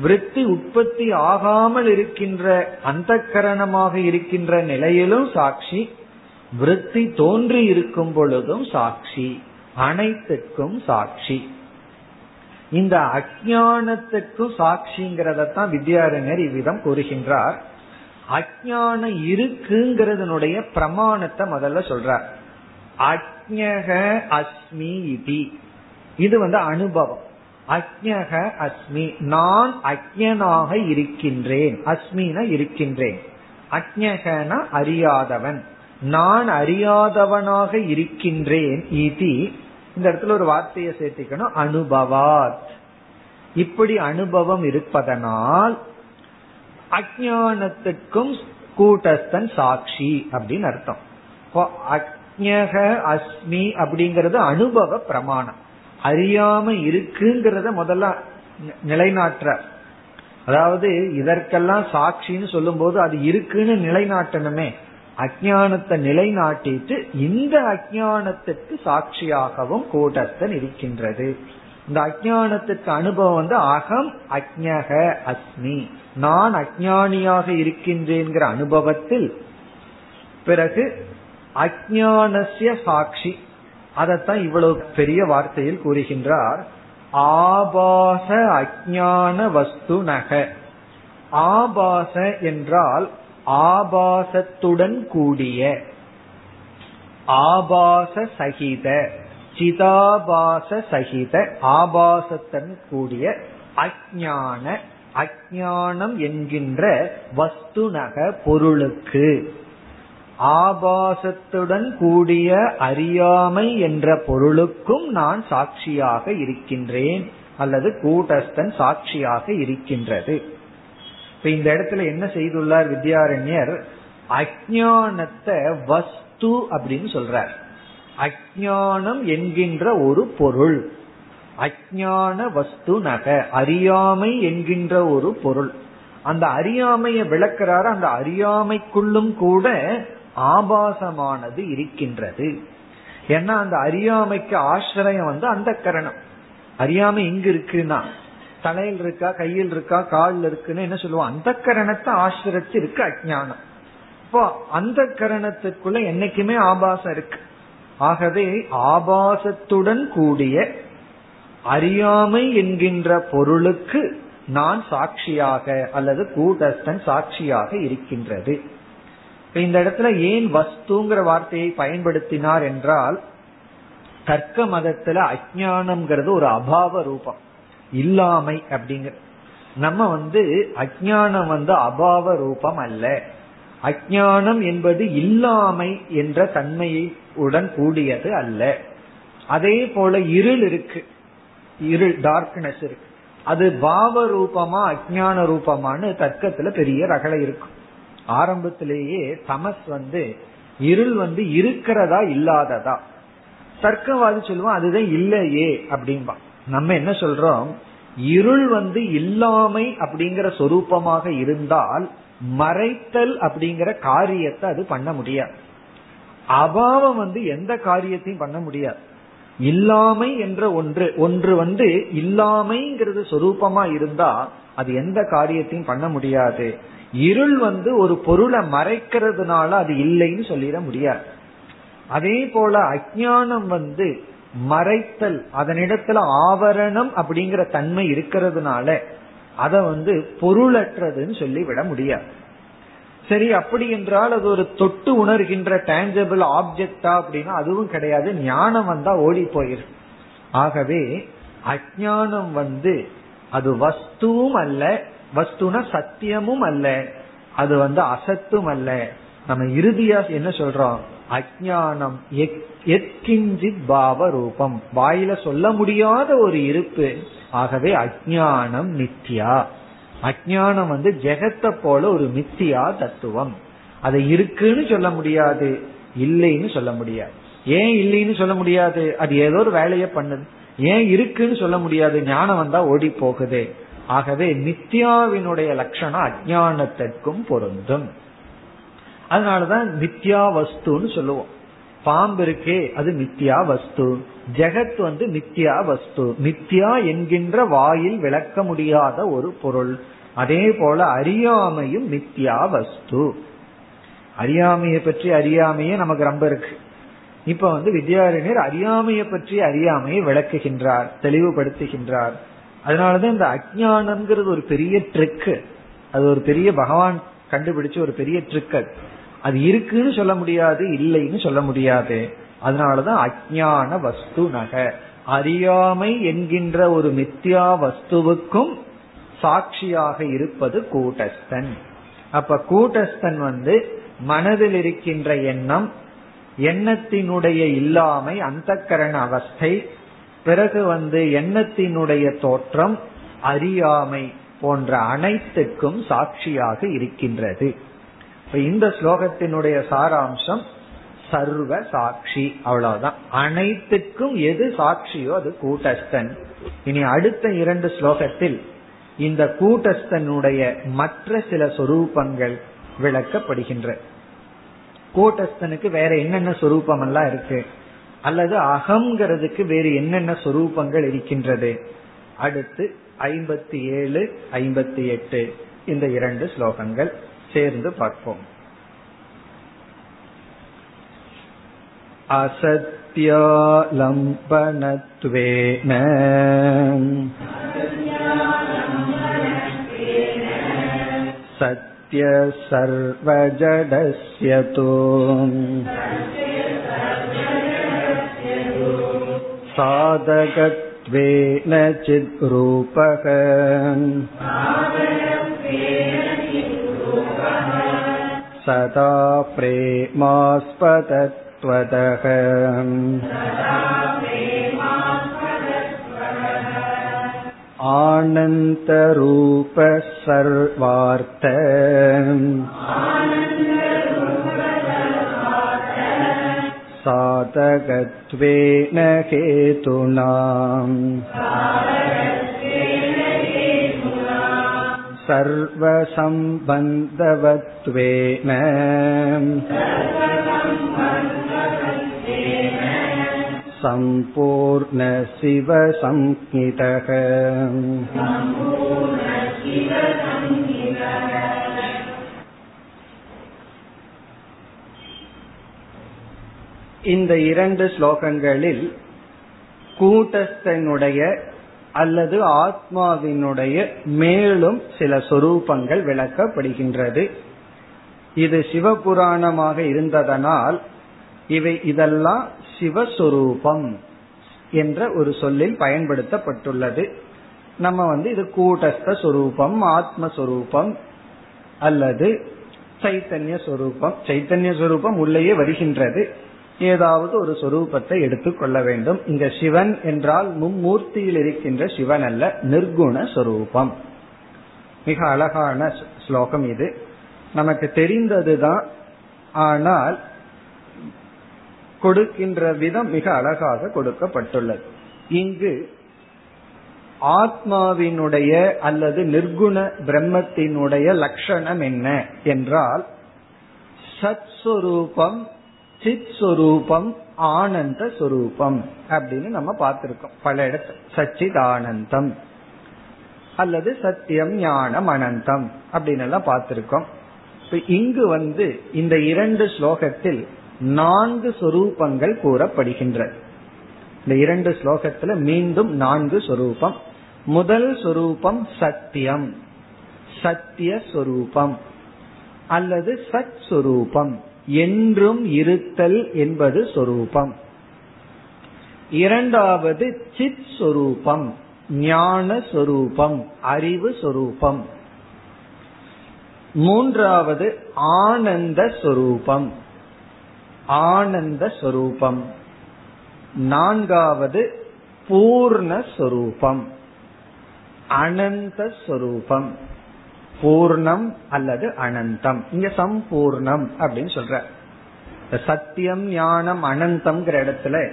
விருத்தி உற்பத்தி ஆகாமல் இருக்கின்ற அந்த கரணமாக இருக்கின்ற நிலையிலும் சாட்சி விருத்தி தோன்றி இருக்கும் பொழுதும் சாட்சி அனைத்துக்கும் சாட்சி. இந்த அஜானத்துக்கும் சாட்சிங்கிறதான் வித்யாரண்யர் இவ்விதம் கூறுகின்றார். அஜானம் இருக்குங்கிறதனுடைய பிரமாணத்தை முதல்ல சொல்றார். அஜக அஸ்மி இதி. இது வந்து அனுபவம். அஜக அஸ்மி. நான் அஜ்ஞனாக இருக்கின்றேன். அஸ்மின இருக்கின்றேன். அஜ்ஞகன அறியாதவன். நான் அறியாதவனாக இருக்கின்றேன் இதி. இந்த இடத்துல ஒரு வார்த்தையை சேர்த்திக்கணும். அனுபவாத். இப்படி அனுபவம் இருப்பதனால் அஜானத்துக்கும் கூட்டஸ்தன் சாட்சி அப்படின்னு அர்த்தம். அக்ஞக அஸ்மி அப்படிங்கறது அனுபவ பிரமாணம். அறியாம இருக்குங்கிறத முதல்ல நிலைநாட்டுற. அதாவது இதற்கெல்லாம் சாட்சின்னு சொல்லும் போது அது இருக்குன்னு நிலைநாட்டணுமே. அஜானத்தை நிலைநாட்டிட்டு இந்த அஜானத்துக்கு சாட்சியாகவும் கூட்டத்தன் இருக்கின்றது. இந்த அஜானத்துக்கு அனுபவம் வந்து அகம் அக்ஞக அஸ்மி. நான் அஜானியாக இருக்கின்றேங்கிற அனுபவத்தில் பிறகு அஜானசிய சாட்சி. அதைத்தான் இவ்வளவு பெரிய வார்த்தையில் கூறுகின்றார். ஆபாச அஜான வஸ்து நக. ஆபாச என்றால் ஆபாசத்துடன் கூடிய. ஆபாச சகித. சிதாபாச சகித. ஆபாசத்துடன் கூடிய அஜான அஜானம் என்கின்ற வஸ்துநக பொருளுக்கு. ஆபாசத்துடன் கூடிய அறியாமை என்ற பொருளுக்கும் நான் சாட்சியாக இருக்கின்றேன் அல்லது கூட்டஸ்தன் சாட்சியாக இருக்கின்றது. இப்ப இந்த இடத்துல என்ன செய்துள்ளார் வித்யாரண்யர்? அஜானத்தை வஸ்து அப்படின்னு சொல்றார். அஜானம் என்கின்ற ஒரு பொருள். அஜான வஸ்து நக அறியாமை என்கின்ற ஒரு பொருள். அந்த அறியாமையை விளக்கிறாரு அந்த அறியாமைக்குள்ளும் கூட ஆபாசமானது இருக்கின்றது. ஏன்னா அந்த அறியாமைக்கு ஆசிரியம் வந்து அந்த கரணம். அறியாமை எங்க இருக்குன்னா தலையில் இருக்கா கையில் இருக்கா காலில் இருக்குன்னு என்ன சொல்லுவோம்? அந்த கரணத்தை ஆசிரியத்து இருக்கு அஜானம் இப்போ அந்த கரணத்துக்குள்ள என்னைக்குமே ஆபாசம் இருக்கு. ஆகவே ஆபாசத்துடன் கூடிய அறியாமை என்கின்ற பொருளுக்கு நான் சாட்சியாக அல்லது கூட்டஸ்தன் சாட்சியாக இருக்கின்றது. இந்த இடத்துல ஏன் வஸ்துங்கிற வார்த்தையை பயன்படுத்தினார் என்றால் தர்க்க மதத்துல அஜானம்ங்கிறது ஒரு அபாவ ரூபம். இல்லாமை அப்படிங்கிற நம்ம வந்து அஜானம் வந்து அபாவ ரூபம் அல்ல. அஜானம் என்பது இல்லாமை என்ற தன்மையை உடன் கூடியது அல்ல. அதே போல இருள் இருக்கு. இருள் டார்க்னஸ் இருக்கு. அது பாவ ரூபமா அஜான ரூபமானு தர்க்கத்துல பெரிய ரகலை இருக்கும். ஆரம்பத்திலேயே தமஸ் வந்து இருள் வந்து இருக்கிறதா இல்லாததா? தர்க்கவாதி சொல்லுவோம் அதுதான் இல்லையே அப்படின்பா நம்ம என்ன சொல்றோம்? இருள் வந்து இல்லாமை அப்படிங்கிற சொரூபமாக இருந்தால் மறைத்தல் அப்படிங்கிற காரியத்தை அது பண்ண முடியாது. அபாவம் வந்து எந்த காரியத்தையும் பண்ண முடியாது. இல்லாமை என்ற ஒன்று ஒன்று வந்து இல்லாமைங்கிறது சொரூபமா இருந்தா அது எந்த காரியத்தையும் பண்ண முடியாது. இருள் வந்து ஒரு பொருளை மறைக்கிறதுனால அது இல்லைன்னு சொல்லிட முடியாது. அதே போல அஜானம் வந்து மறைத்தல் அதனிடத்துல ஆவரணம் அப்படிங்கிற தன்மை இருக்கிறதுனால அத வந்து பொருளற்றதுன்னு சொல்லி விட முடியாது. சரி அப்படி என்றால் அது ஒரு தொட்டு உணர்கின்ற டேஞ்சபிள் ஆப்ஜெக்டா அப்படின்னா அதுவும் கிடையாது. ஞானம் வந்தா ஓடி போயிரு ஆகவே அஜானம் வந்து அது வஸ்துவும் அல்ல வஸ்துனா சத்தியமும் அல்ல அது வந்து அசத்தும் அல்ல. நம்ம இறுதியா என்ன சொல்றோம்? அஜானம் எத்கிஞ்சித் பாவ ரூபம் வாயில சொல்ல முடியாத ஒரு இருப்பு. ஆகவே அஜானம் நித்யா. அஜானம் வந்து ஜெகத்தை போல ஒரு மித்தியா தத்துவம். அதை இருக்குன்னு சொல்ல முடியாது இல்லைன்னு சொல்ல முடியாது. ஏன் இல்லைன்னு சொல்ல முடியாது? அது ஏதோ ஒரு வேலையை பண்ணுது. ஏன் இருக்குன்னு சொல்ல முடியாது? ஞானம் வந்தா ஓடி போகுது. ஆகவே மித்யாவினுடைய லட்சணம் அஜானத்திற்கும் பொருந்தும். அதனாலதான் மித்யா வஸ்துன்னு சொல்லுவோம். பாம்பு இருக்கே அது மித்தியா வஸ்து. ஜெகத் வந்து மித்தியா வஸ்து. மித்தியா என்கின்ற வாயில் விளக்க முடியாத ஒரு பொருள். அதே போல அறியாமையும் மித்தியா வஸ்து. அறியாமையை பற்றி அறியாமையே நமக்கு ரொம்ப இருக்கு. இப்ப வந்து வித்யாரண்யர் அறியாமையை பற்றி அறியாமையை விளக்குகின்றார் தெளிவுபடுத்துகின்றார். அதனாலதான் இந்த அஜானம்ங்கிறது ஒரு பெரிய ட்ரிக் அது ஒரு பெரிய பகவான் கண்டுபிடிச்ச ஒரு பெரிய ட்ரிக் அது இருக்குன்னு சொல்ல முடியாது இல்லைன்னு சொல்ல முடியாது. அதனாலதான் அஜான வஸ்து நக அறியாமை என்கின்ற ஒரு மித்யா வஸ்துவுக்கும் சாட்சியாக இருப்பது கூட்டஸ்தன். அப்ப கூட்டஸ்தன் வந்து மனதில் இருக்கின்ற எண்ணம் எண்ணத்தினுடைய இல்லாமை அந்த கரண அவஸ்தை பிறகு வந்து எண்ணத்தினுடைய தோற்றம் அறியாமை போன்ற அனைத்துக்கும் சாட்சியாக இருக்கின்றது. இந்த ஸ்லோகத்தினுடைய சாராம்சம் சர்வ சாட்சி அவ்வளவுதான். அனைத்துக்கும் எது சாட்சியோ அது கூட்டஸ்தன். இனி அடுத்த இரண்டு ஸ்லோகத்தில் இந்த கூட்டஸ்தனுடைய மற்ற சில சொரூபங்கள் விளக்கப்படுகின்ற. கூட்டஸ்தனுக்கு வேற என்னென்ன சொரூபம் எல்லாம் இருக்கு? அல்லது அகங்கிறதுக்கு வேறு என்னென்ன சொரூபங்கள் இருக்கின்றது? அடுத்து ஐம்பத்தி ஏழு ஐம்பத்தி எட்டு இந்த இரண்டு ஸ்லோகங்கள். சேர்ந்து பார்ப்போம் असत्यालम्बनत्वेन सत्य सर्वजडस्य तु साधकत्वेन चिद्रूपः सदा प्रेमास्पदत्वतः आनन्तरूप सर्वार्थ साधकत्वेन हेतुनाम् सर्वसम्बन्धवत्वेन सम्पूर्ण शिवसंज्ञितः இந்த இரண்டு ஸ்லோகங்களில் கூட்டஸ்தனுடைய அல்லது ஆத்மாவினுடைய மேலும் சில சொரூபங்கள் விளக்கப்படுகின்றது. இது சிவபுராணமாக இருந்ததனால் இவை இதெல்லாம் சிவஸ்வரூபம் என்ற ஒரு சொல்லில் பயன்படுத்தப்பட்டுள்ளது. நம்ம வந்து இது கூட்டஸ்தரூபம் ஆத்மஸ்வரூபம் அல்லது சைத்தன்ய சொரூபம் சைத்தன்ய சொரூபம் உள்ளேயே வருகின்றது. ஏதாவது ஒரு சொரூபத்தை எடுத்துக்கொள்ள வேண்டும். இங்க சிவன் என்றால் மும்மூர்த்தியில் இருக்கின்ற சிவன் அல்ல நிர்குண சொரூபம். மிக அழகான ஸ்லோகம் இது. நமக்கு தெரிந்ததுதான் ஆனால் கொடுக்கின்ற விதம் மிக அழகாக கொடுக்கப்பட்டுள்ளது. இங்கு ஆத்மாவினுடைய அல்லது நிர்குண பிரம்மத்தினுடைய லட்சணம் என்ன என்றால் சத் சுரூபம் சித் சொரூபம் ஆனந்த சொரூபம் அப்படின்னு நம்ம பார்த்திருக்கோம். பல இடத்துல சச்சித் ஆனந்தம் அல்லது சத்தியம் ஞானம் அனந்தம் அப்படின்னு எல்லாம் பார்த்திருக்கோம் இங்கு வந்து இந்த இரண்டு ஸ்லோகத்தில் நான்கு சொரூபங்கள் கூறப்படுகின்றது. இந்த இரண்டு ஸ்லோகத்துல மீண்டும் நான்கு சொரூபம். முதல் சொரூபம் சத்தியம் சத்திய சொரூபம் அல்லது சத் சொரூபம். என்றும் இருத்தல் என்பது சொரூபம். இரண்டாவது சித் சொரூபம் ஞான சொரூபம் அறிவு சொரூபம். மூன்றாவது ஆனந்த சொரூபம் ஆனந்த சொரூபம். நான்காவது பூர்ணஸ்வரூபம் அனந்த சொரூபம். பூர்ணம் அல்லது அனந்தம். இங்க சம்பூர்ணம் அப்படின்னு சொல்ற. சத்தியம் ஞானம் அனந்தம்ங்கிற இடத்துல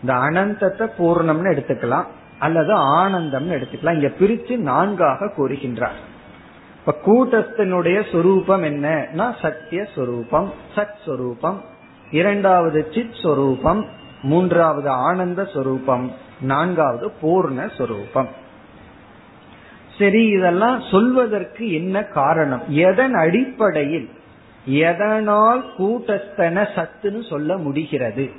இந்த அனந்தத்தை பூர்ணம்னு எடுத்துக்கலாம். அல்லது ஆனந்தம்னு எடுத்துக்கலாம். இங்க பிரிச்சு நான்காக கூறுகின்றார். இப்ப கூட்டத்தினுடைய சொரூபம் என்னன்னா சத்திய சொரூபம் சத் சொரூபம் இரண்டாவது சித் சொரூபம் மூன்றாவது ஆனந்த சொரூபம் நான்காவது பூர்ண சொரூபம். சரி இதெல்லாம் சொல்வதற்கு என்ன காரணம்? எதன் அடிப்படையில்? எதனால் கூட்டஸ்தன சத்துன்னு சொல்ல முடிகிறது?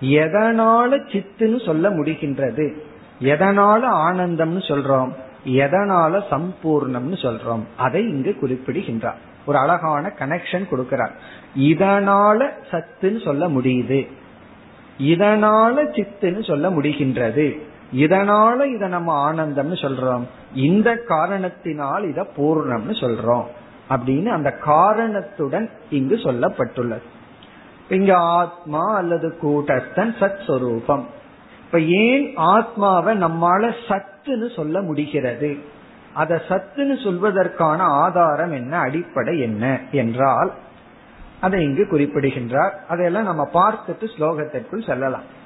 எதனால சித்துன்னு சொல்ல முடிகின்றது? எதனால ஆனந்தம்னு சொல்றோம்? எதனால சம்பூர்ணம்னு சொல்றோம்? அதை இங்கு குறிப்பிடுகின்றார். ஒரு அழகான கனெக்ஷன் கொடுக்கிறார். இதனால சத்துன்னு சொல்ல முடியுது. இதனால சித்துன்னு சொல்ல முடிகின்றது. இதனால இத நம்ம ஆனந்தம்னு சொல்றோம். இந்த காரணத்தினால் இத பூர்ணம்னு சொல்றோம். அப்படின்னு அந்த காரணத்துடன் இங்கு சொல்லப்பட்டுள்ளது. இங்க ஆத்மா அல்லது கூட்டஸ்தன் சத் சொரூபம். இப்ப ஏன் ஆத்மாவை நம்மால சத்துன்னு சொல்ல முடிகிறது? அத சத்துன்னு சொல்வதற்கான ஆதாரம் என்ன அடிப்படை என்ன என்றால் அதை இங்கு குறிப்பிடுகின்றார். அதையெல்லாம் நம்ம பார்த்துட்டு ஸ்லோகத்திற்குள் செல்லலாம்.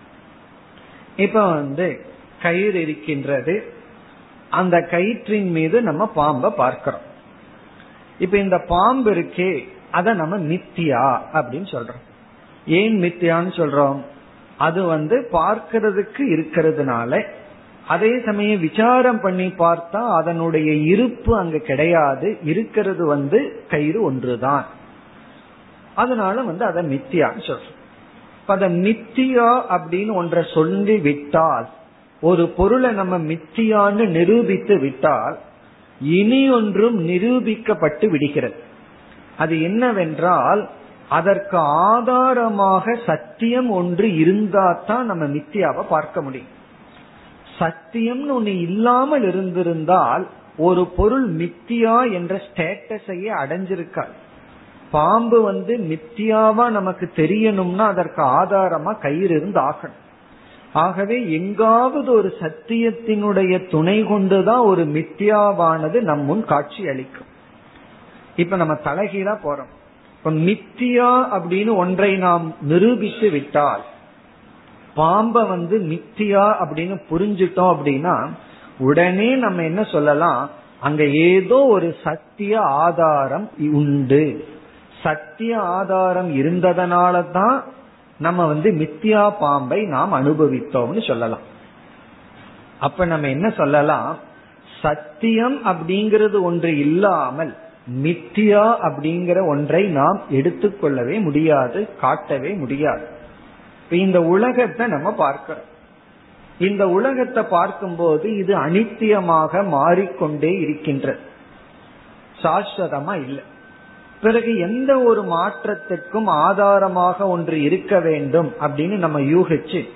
இப்ப வந்து கயிறு இருக்கின்றது. அந்த கயிற்றின் மீது நம்ம பாம்பை பார்க்கிறோம். இப்ப இந்த பாம்பு இருக்கே அத நம்ம மித்தியா அப்படின்னு சொல்றோம். ஏன் மித்தியான்னு சொல்றோம்? அது வந்து பார்க்கிறதுக்கு இருக்கிறதுனால அதே சமயம் விசாரம் பண்ணி பார்த்தா அதனுடைய இருப்பு அங்க கிடையாது இருக்கிறது வந்து கயிறு ஒன்றுதான். அதனால வந்து அதை மித்தியான்னு சொல்றோம். அத மித்தியா அப்படின்னு ஒன்றை சொல்லி விட்டால் ஒரு பொருளை நம்ம மித்தியான்னு நிரூபித்து விட்டால் இனி ஒன்றும் நிரூபிக்கப்பட்டு விடுகிறது. அது என்னவென்றால் அதற்கு ஆதாரமாக சத்தியம் ஒன்று இருந்தாதான் நம்ம மித்தியாவை பார்க்க முடியும். சத்தியம்னு ஒண்ணு இல்லாமல் இருந்திருந்தால் ஒரு பொருள் மித்தியா என்ற ஸ்டேட்டஸையே அடைஞ்சிருக்காது. பாம்பு வந்து மித்தியாவா நமக்கு தெரியணும்னா அதற்கு ஆதாரமா கயிறு இருந்து ஆகணும். ஆகவே எங்காவது ஒரு சத்தியத்தினுடைய துணை கொண்டுதான் ஒரு மித்தியாவானது நம் முன் காட்சி அளிக்கும். இப்ப நம்ம தலைகீழா போறோம். இப்ப மித்தியா அப்படின்னு ஒன்றை நாம் நிரூபித்து விட்டால் பாம்ப வந்து மித்தியா அப்படின்னு புரிஞ்சிட்டோம் அப்படின்னா உடனே நம்ம என்ன சொல்லலாம்? அங்க ஏதோ ஒரு சத்திய ஆதாரம் உண்டு. சத்திய ஆதாரம் இருந்ததனால தான் நம்ம வந்து மித்தியா பாம்பை நாம் அனுபவித்தோம்னு சொல்லலாம். அப்ப நம்ம என்ன சொல்லலாம்? சத்தியம் அப்படிங்கிறது ஒன்று இல்லாமல் மித்தியா அப்படிங்கிற ஒன்றை நாம் எடுத்துக்கொள்ளவே முடியாது காட்டவே முடியாது. இந்த உலகத்தை நம்ம பார்க்கிறோம். இந்த உலகத்தை பார்க்கும்போது இது அனித்தியமாக மாறிக்கொண்டே இருக்கின்றது. சாஸ்வதமா இல்லை. பிறகு எந்த ஒரு மாற்றத்திற்கும் ஆதாரமாக ஒன்று இருக்க வேண்டும் அப்படின்னு நம்ம யூகிச்சு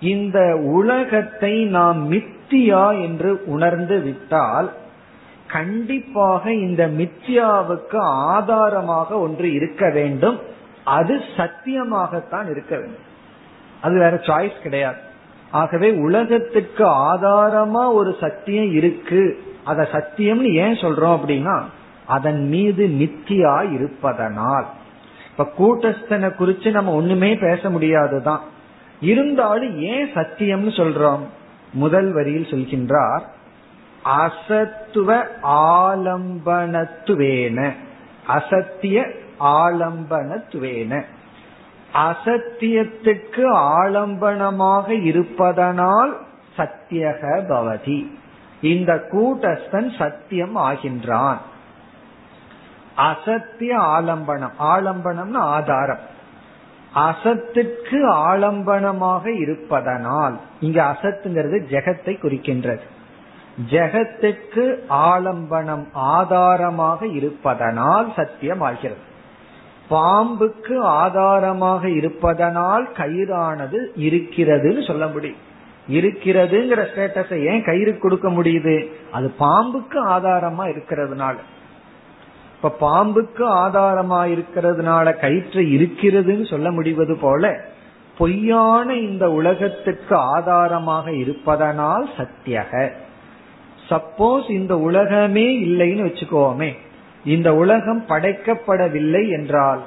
இந்த உலகத்தை நாம் மித்தியா என்று உணர்ந்து விட்டால் கண்டிப்பாக இந்த மித்தியாவுக்கு ஆதாரமாக ஒன்று இருக்க வேண்டும். அது சத்தியமாகத்தான் இருக்க வேண்டும். அது வேற சாய்ஸ் கிடையாது. ஆகவே உலகத்துக்கு ஆதாரமா ஒரு சத்தியம் இருக்கு. அத சத்தியம்னு ஏன் சொல்றோம் அப்படின்னா அதன் மீது மித்தியா இருப்பதனால் இப்ப கூட்டஸ்தனை குறிச்சு நம்ம ஒண்ணுமே பேச முடியாதுதான். இருந்தாலும் ஏன் சத்தியம்னு சொல்றோம்? முதல் வரியில் சொல்கின்றார் அசத்துவ ஆலம்பனத்துவேன. அசத்திய ஆலம்பனத்துவேன. அசத்தியத்துக்கு ஆலம்பனமாக இருப்பதனால் சத்தியக பவதி. இந்த கூட்டஸ்தன் சத்தியம் ஆகின்றான். அசத்திய ஆலம்பனம். ஆலம்பனம்னு ஆதாரம். அசத்துக்கு ஆலம்பனமாக இருப்பதனால் இங்க அசத்துங்கிறது ஜெகத்தை குறிக்கின்றது. ஜெகத்துக்கு ஆலம்பனம் ஆதாரமாக இருப்பதனால் சத்தியம் ஆகிறது பாம்புக்கு ஆதாரமாக இருப்பதனால் கயிறானது இருக்கிறதுன்னு சொல்ல முடியும். இருக்கிறதுங்கிற ஸ்டேட்டஸை ஏன் கயிறு கொடுக்க முடியுது? அது பாம்புக்கு ஆதாரமா இருக்கிறதுனால. இப்ப பாம்புக்கு ஆதாரமா இருக்கிறதுனால கயிற்று இருக்கிறதுன்னு சொல்ல முடிவது போல பொய்யான இந்த உலகத்துக்கு ஆதாரமாக இருப்பதனால் சத்தியக. சப்போஸ் இந்த உலகமே இல்லைன்னு வச்சுக்கோமே இந்த உலகம் படைக்கப்படவில்லை என்றால்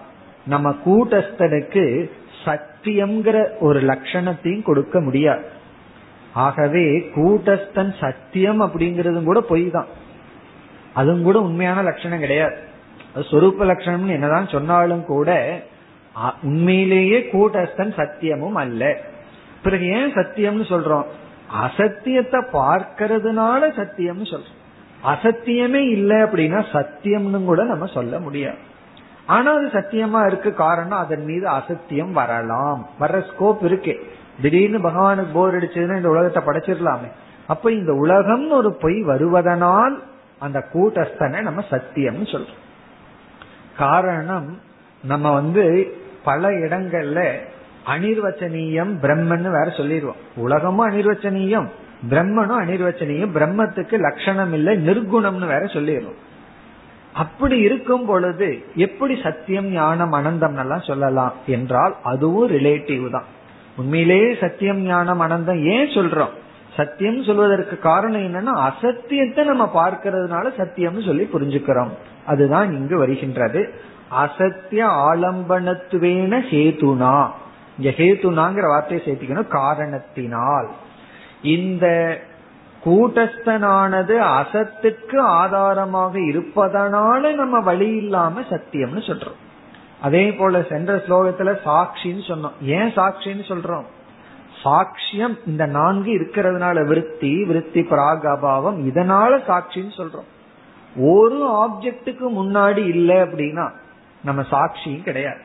நம்ம கூட்டஸ்தனுக்கு சத்தியம்ங்கிற ஒரு லட்சணத்தையும் கொடுக்க முடியாது. ஆகவே கூட்டஸ்தன் சத்தியம் அப்படிங்கறதும் கூட பொய் தான் அதுவும் கூட உண்மையான லட்சணம் கிடையாது. அது சொரூப லட்சணம்னு என்னதான் சொன்னாலும் கூட உண்மையிலேயே கூட்டஸ்தன் சத்தியமும் அல்ல. பிறகு ஏன் சத்தியம்னு சொல்றோம்? அசத்தியத்தை பார்க்கறதுனால சத்தியம்னு சொல்றோம். அசத்தியமே இல்லை அப்படின்னா சத்தியம்னு கூட நம்ம சொல்ல முடியாது. ஆனா அது சத்தியமா இருக்கு காரணம் அதன் மீது அசத்தியம் வரலாம். வர்ற ஸ்கோப் இருக்கு. திடீர்னு பகவானுக்கு போர் அடிச்சதுன்னா இந்த உலகத்தை படைச்சிடலாமே. அப்ப இந்த உலகம்னு ஒரு பொய் வருவதனால் அந்த கூட்டஸ்தனை நம்ம சத்தியம்னு சொல்றோம். காரணம் நம்ம வந்து பல இடங்கள்ல அனிர்வச்சனீயம் பிரம்மன்னு வேற சொல்லிடுவோம். உலகமும் அனிர்வச்சனீயம் பிரம்மனும் அனிர்வச்சனீயம் பிரம்மத்துக்கு லட்சணம் இல்லை நிர்குணம்னு வேற சொல்லிடுவோம். அப்படி இருக்கும் பொழுது எப்படி சத்தியம் ஞானம் அனந்தம் எல்லாம் சொல்லலாம் என்றால் அதுவும் ரிலேட்டிவ் தான். உண்மையிலேயே சத்தியம் ஞானம் அனந்தம் ஏன் சொல்றோம்? சத்தியம் சொல்வதற்கு காரணம் என்னன்னா அசத்தியத்தை நம்ம பார்க்கறதுனால சத்தியம்னு சொல்லி புரிஞ்சுக்கிறோம். அதுதான் இங்கு வருகின்றது. அசத்திய ஆலம்பனத்துவேன ஹேதுனா. இங்க ஹேதுனாங்கிற வார்த்தையை சேர்த்திக்கணும் காரணத்தினால். இந்த கூட்டஸ்தனானது அசத்துக்கு ஆதாரமாக இருப்பதனால நம்ம வழி இல்லாம சத்தியம்னு சொல்றோம். அதே போல சென்ற ஸ்லோகத்துல சாட்சின்னு சொன்னோம். ஏன் சாட்சின்னு சொல்றோம்? சாட்சியம் இந்த நான்கு இருக்கிறதுனால விருத்தி விருத்தி பிராக் அபாவம் இதனால சாட்சின்னு சொல்றோம். ஒரு ஆப்ஜெக்டுக்கு முன்னாடி இல்லை அப்படின்னா நம்ம சாட்சியும் கிடையாது.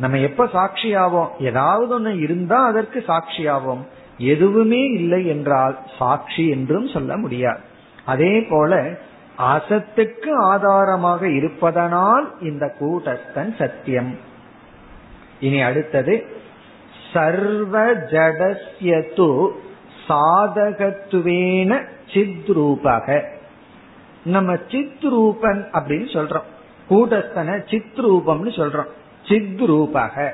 நம்ம எப்ப சாட்சி ஆவோம்? ஏதாவது ஒண்ணு இருந்தா அதற்கு சாட்சி ஆவோம். எதுவுமே இல்லை என்றால் சாட்சி என்றும் சொல்ல முடியாது. அதே போல அசத்துக்கு ஆதாரமாக இருப்பதனால் இந்த கூட்டஸ்தன் சத்தியம். இனி அடுத்தது சர்வ ஜடஸ்யது சாதகத்துவேன சித்ரூபக. நம்ம சித்ரூபன் அப்படின்னு சொல்றோம். கூட்டஸ்தன சித்ரூபம்னு சொல்றோம். சித்ரூபக.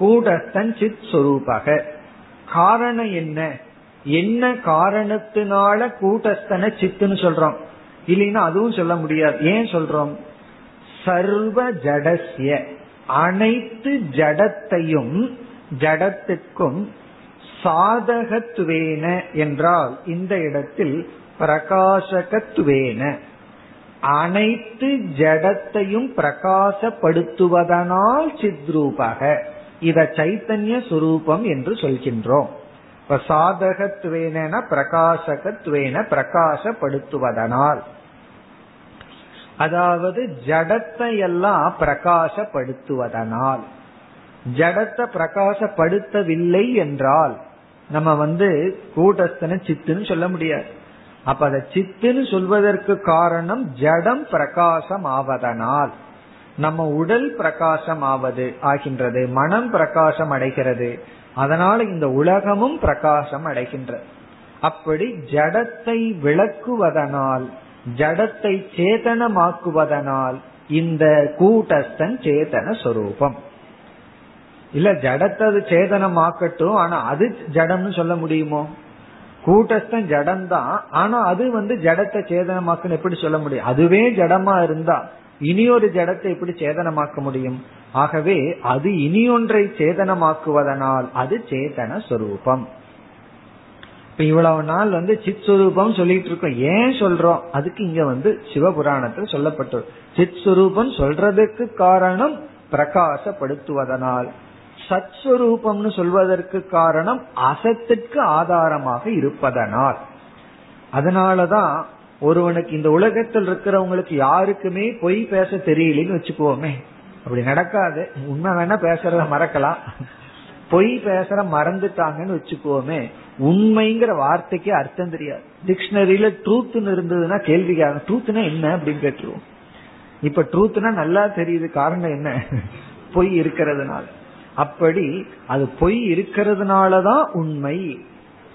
கூட்டஸ்தன் சித் சுரூபக காரணம் என்ன? என்ன காரணத்தினால கூட்டஸ்தன சித்துன்னு சொல்றோம். இல்லைன்னா அதுவும் சொல்ல முடியாது. ஏன் சொல்றோம்? சர்வ ஜடசிய அனைத்து ஜடத்தையும் ஜடத்திற்கும் சாதகத்துவேன என்றால் இந்த இடத்தில் பிரகாசகத்துவேன. அனைத்து ஜடத்தையும் பிரகாசப்படுத்துவதனால் சித்ரூபக. இத சைத்தன்ய சுரூபம் என்று சொல்கின்றோம். இப்ப சாதகத்துவேன பிரகாசகத்துவேன பிரகாசப்படுத்துவதனால். அதாவது ஜடத்தை எல்லாம் பிரகாசப்படுத்துவதனால். ஜடத்தை பிரகாசப்படுத்தவில்லை என்றால் நம்ம வந்து கூட்டஸ்தன சித்துன்னு சொல்ல முடியாது. அப்ப அத சித்துன்னு சொல்வதற்கு காரணம் ஜடம் பிரகாசம் ஆவதனால் நம்ம உடல் பிரகாசம் ஆவது ஆகின்றது மனம் பிரகாசம் அடைகிறது. அதனால இந்த உலகமும் பிரகாசம் அடைகின்றது. அப்படி ஜடத்தை விளக்குவதனால் ஜடத்தை சேதனமாக்குவதனால் இந்த கூட்டஸ்தன் சேதன சொரூபம். இல்ல ஜடத்தை அது சேதனமாக்கட்டும் ஆனா அது ஜடம்னு சொல்ல முடியுமோ? கூட்டஸ்தன் ஜடம் தான் ஆனா அது வந்து ஜடத்தை சேதனமாக்குன்னு எப்படி சொல்ல முடியும்? அதுவே ஜடமா இருந்தா இனி ஒரு ஜடத்தை எப்படி சேதனமாக்க முடியும்? ஆகவே அது இனி ஒன்றை சேதனமாக்குவதனால் அது சேதன சொரூபம். இப்ப இவ்வளவு நாள் வந்து சித் சுரூபம் சொல்லிட்டு இருக்கோம் ஏன் சொல்றோம்? அதுக்கு இங்க வந்து சிவபுராணத்தில் சொல்லப்பட்டு சித் சுரூபம் சொல்றதுக்கு காரணம் பிரகாசப்படுத்துவதனால். சத்ஸ்வரூபம்னு சொல்வதற்கு காரணம் அசத்திற்கு ஆதாரமாக இருப்பதனால். அதனாலதான் ஒருவனுக்கு இந்த உலகத்தில் இருக்கிறவங்களுக்கு யாருக்குமே பொய் பேச தெரியலன்னு வச்சுக்குவோமே அப்படி நடக்காது. உண்மை வேணா பேசுறத மறக்கலாம். பொய் பேசுற மறந்துட்டாங்கன்னு வச்சுக்கோமே. உண்மைங்கிற வார்த்தைக்கு அர்த்தம் தெரியாது. டிக்ஷனரியில ட்ரூத்னு இருந்ததுன்னா கேள்வி ட்ரூத்னா என்ன அப்படின்னு கேட்டுருவோம். இப்ப ட்ரூத்னா நல்லா தெரியுது. காரணம் என்ன? பொய் இருக்கிறதுனால. அப்படி அது பொய் இருக்கிறதுனாலதான் உண்மை.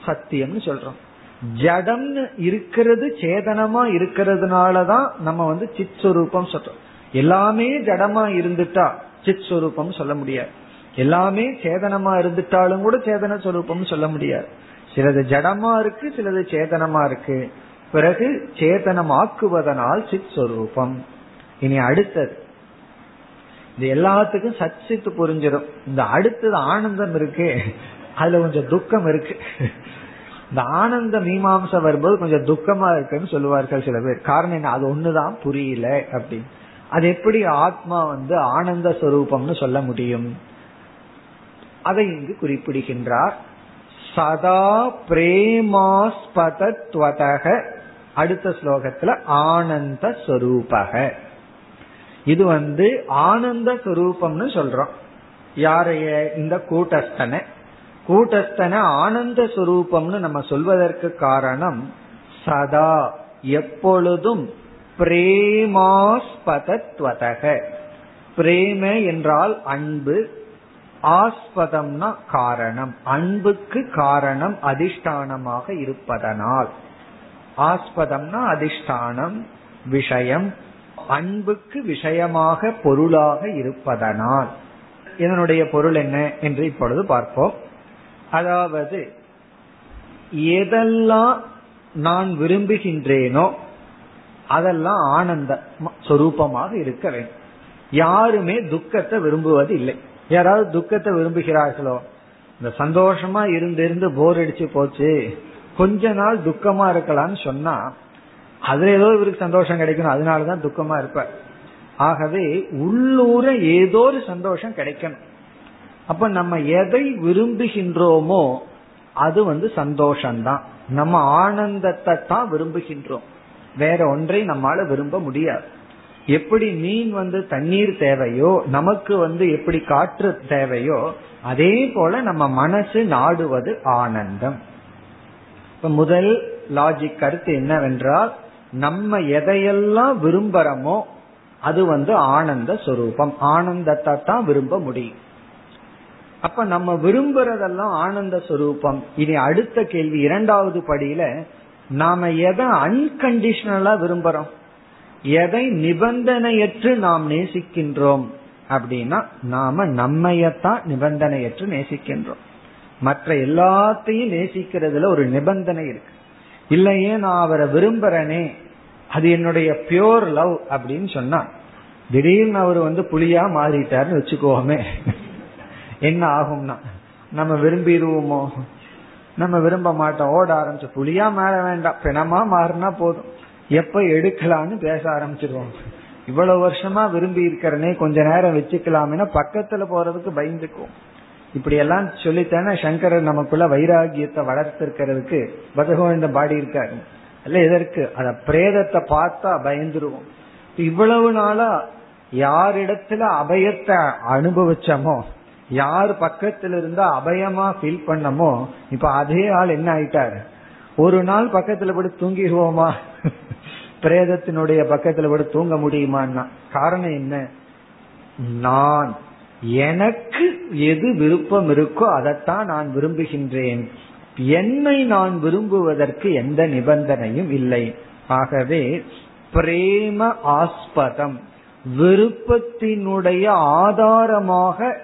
சத்தியம்னு சொல்றோம். ஜடம்னு இருக்கிறது சேதனமா இருக்கிறதுனாலதான் நம்ம வந்து சித் சுரூபம் சொல்றோம். எல்லாமே ஜடமா இருந்துட்டா சித் சுரூபம் சொல்ல முடியாது. எல்லாமே சேதனமா இருந்துட்டாலும் கூட சேதன சுரூபம் சொல்ல முடியாது. சிலது ஜடமா இருக்கு சிலது சேதனமா இருக்கு. பிறகு சேதனமாக்குவதனால் சித் சொரூபம் இனி அடுத்தது. இது எல்லாத்துக்கும் சச்சித்து புரிஞ்சிடும். இந்த அடுத்தது ஆனந்தம் இருக்கு அதுல கொஞ்சம் துக்கம் இருக்கு. இந்த ஆனந்த மீமாம்சை வரும்போது கொஞ்சம் துக்கமா இருக்குன்னு சொல்லுவார்கள் சில பேர். காரணம் என்ன? அது ஒண்ணுதான் புரியல அப்படின்னு. அது எப்படி ஆத்மா வந்து ஆனந்த ஸ்வரூபம்னு சொல்ல முடியும்? அதை இங்கு குறிப்பிடுகின்றார். சதா பிரேமாஸ்பதத்வதக. அடுத்த ஸ்லோகத்துல ஆனந்த ஸ்வரூபக இது வந்து ஆனந்த சுரூபம்னு சொல்றோம். யாரைய? இந்த கூட்டஸ்தனை. கூட்டஸ்தன ஆனந்த சுரூபம்னு நம்ம சொல்வதற்கு காரணம் சதா எப்பொழுதும் பிரேமாஸ்பதத்வதக. பிரேம என்றால் அன்பு ஆஸ்பதம்னா காரணம். அன்புக்கு காரணம் அதிஷ்டானமாக இருப்பதனால். ஆஸ்பதம்னா அதிஷ்டானம் விஷயம் அன்புக்கு விஷயமாக பொருளாக இருப்பதனால். இதனுடைய பொருள் என்ன என்று இப்பொழுது பார்ப்போம். அதாவது எதெல்லாம் நான் விரும்புகின்றேனோ அதெல்லாம் ஆனந்த சொரூபமாக இருக்க வேண்டும். யாருமே துக்கத்தை விரும்புவது இல்லை யாராவது துக்கத்தை விரும்புகிறார்களோ இந்த சந்தோஷமா இருந்து இருந்து போர் அடிச்சு போச்சு கொஞ்ச நாள் துக்கமா இருக்கலாம்னு சொன்னா அதுல ஏதோ இவருக்கு சந்தோஷம் கிடைக்கணும் அதனாலதான் துக்கமா இருப்பார். ஆகவே உள்ளூர ஏதோ ஒரு சந்தோஷம் கிடைக்கணும். அப்ப நம்ம எதை விரும்புகின்றோமோ அது வந்து சந்தோஷம்தான். நம்ம ஆனந்தத்தை தான் விரும்புகின்றோம். வேற ஒன்றை நம்மால விரும்ப முடியாது. எப்படி மீன் வந்து தண்ணீர் தேவையோ நமக்கு வந்து எப்படி காற்று தேவையோ அதே போல நம்ம மனசு நாடுவது ஆனந்தம். இப்ப முதல் லாஜிக் கருத்து என்னவென்றால் நம்ம எதையெல்லாம் விரும்புறோமோ அது வந்து ஆனந்த சொரூபம். ஆனந்தத்தை தான் விரும்ப முடியும். அப்ப நம்ம விரும்புறதெல்லாம் ஆனந்த சொரூபம். இனி அடுத்த கேள்வி இரண்டாவது படியில நாம எதை அன்கண்டிஷனலா விரும்புறோம்? எதை நிபந்தனையற்று நாம் நேசிக்கின்றோம்? அப்படின்னா நாம நம்மையத்தான் நிபந்தனையற்று நேசிக்கின்றோம். மற்ற எல்லாத்தையும் நேசிக்கிறதுல ஒரு நிபந்தனை இருக்கு. இல்லையே நான் அவரை விரும்புறேனே அது என்னுடைய பியோர் லவ் அப்படின்னு சொன்னா திடீர்னு அவர் வந்து புளியா மாறிட்டாருன்னு வச்சுக்கோமே. என்ன ஆகும்னா நம்ம விரும்பிடுவோமோ? நம்ம விரும்ப மாட்டோம். ஓட ஆரம்பிச்சு புளியா மாற வேண்டாம். பிணமா மாறினா போதும். எப்ப எடுக்கலாம்னு பேச ஆரம்பிச்சிருவோம். இவ்வளவு வருஷமா விரும்பி இருக்கிறனே கொஞ்ச நேரம் வச்சுக்கலாம்னா பக்கத்துல போறதுக்கு பயந்துக்கும் இப்படி எல்லாம் சொல்லித்தானே சங்கரர் நமக்குள்ள வைராகியத்தை வளர்த்திருக்கிறதுக்கு பகவான் பாடி இருக்காரு. இல்ல எதற்கு? அத பிரேதத்தை பார்த்தா பயந்துருவோம். இவ்வளவு நாளா யாரிடத்துல அபயத்தை அனுபவிச்சமோ யார் பக்கத்துல இருந்தா அபயமா ஃபீல் பண்ணமோ இப்ப அதே ஆள் என்ன ஆயிட்டாரு? ஒரு நாள் பக்கத்துல போய் தூங்கிடுவோமா? பிரேதத்தினுடைய பக்கத்துல போய் தூங்க முடியுமான்னா? காரணம் என்ன? நான் எனக்கு எது விருப்பம் இருக்கோ அதைத்தான் நான் விரும்புகின்றேன். என்னை நான் விரும்புவதற்கு எந்த நிபந்தனையும் இல்லை. ஆகவே பிரேம ஆஸ்பதம் விருப்பத்தினுடைய ஆதாரமாக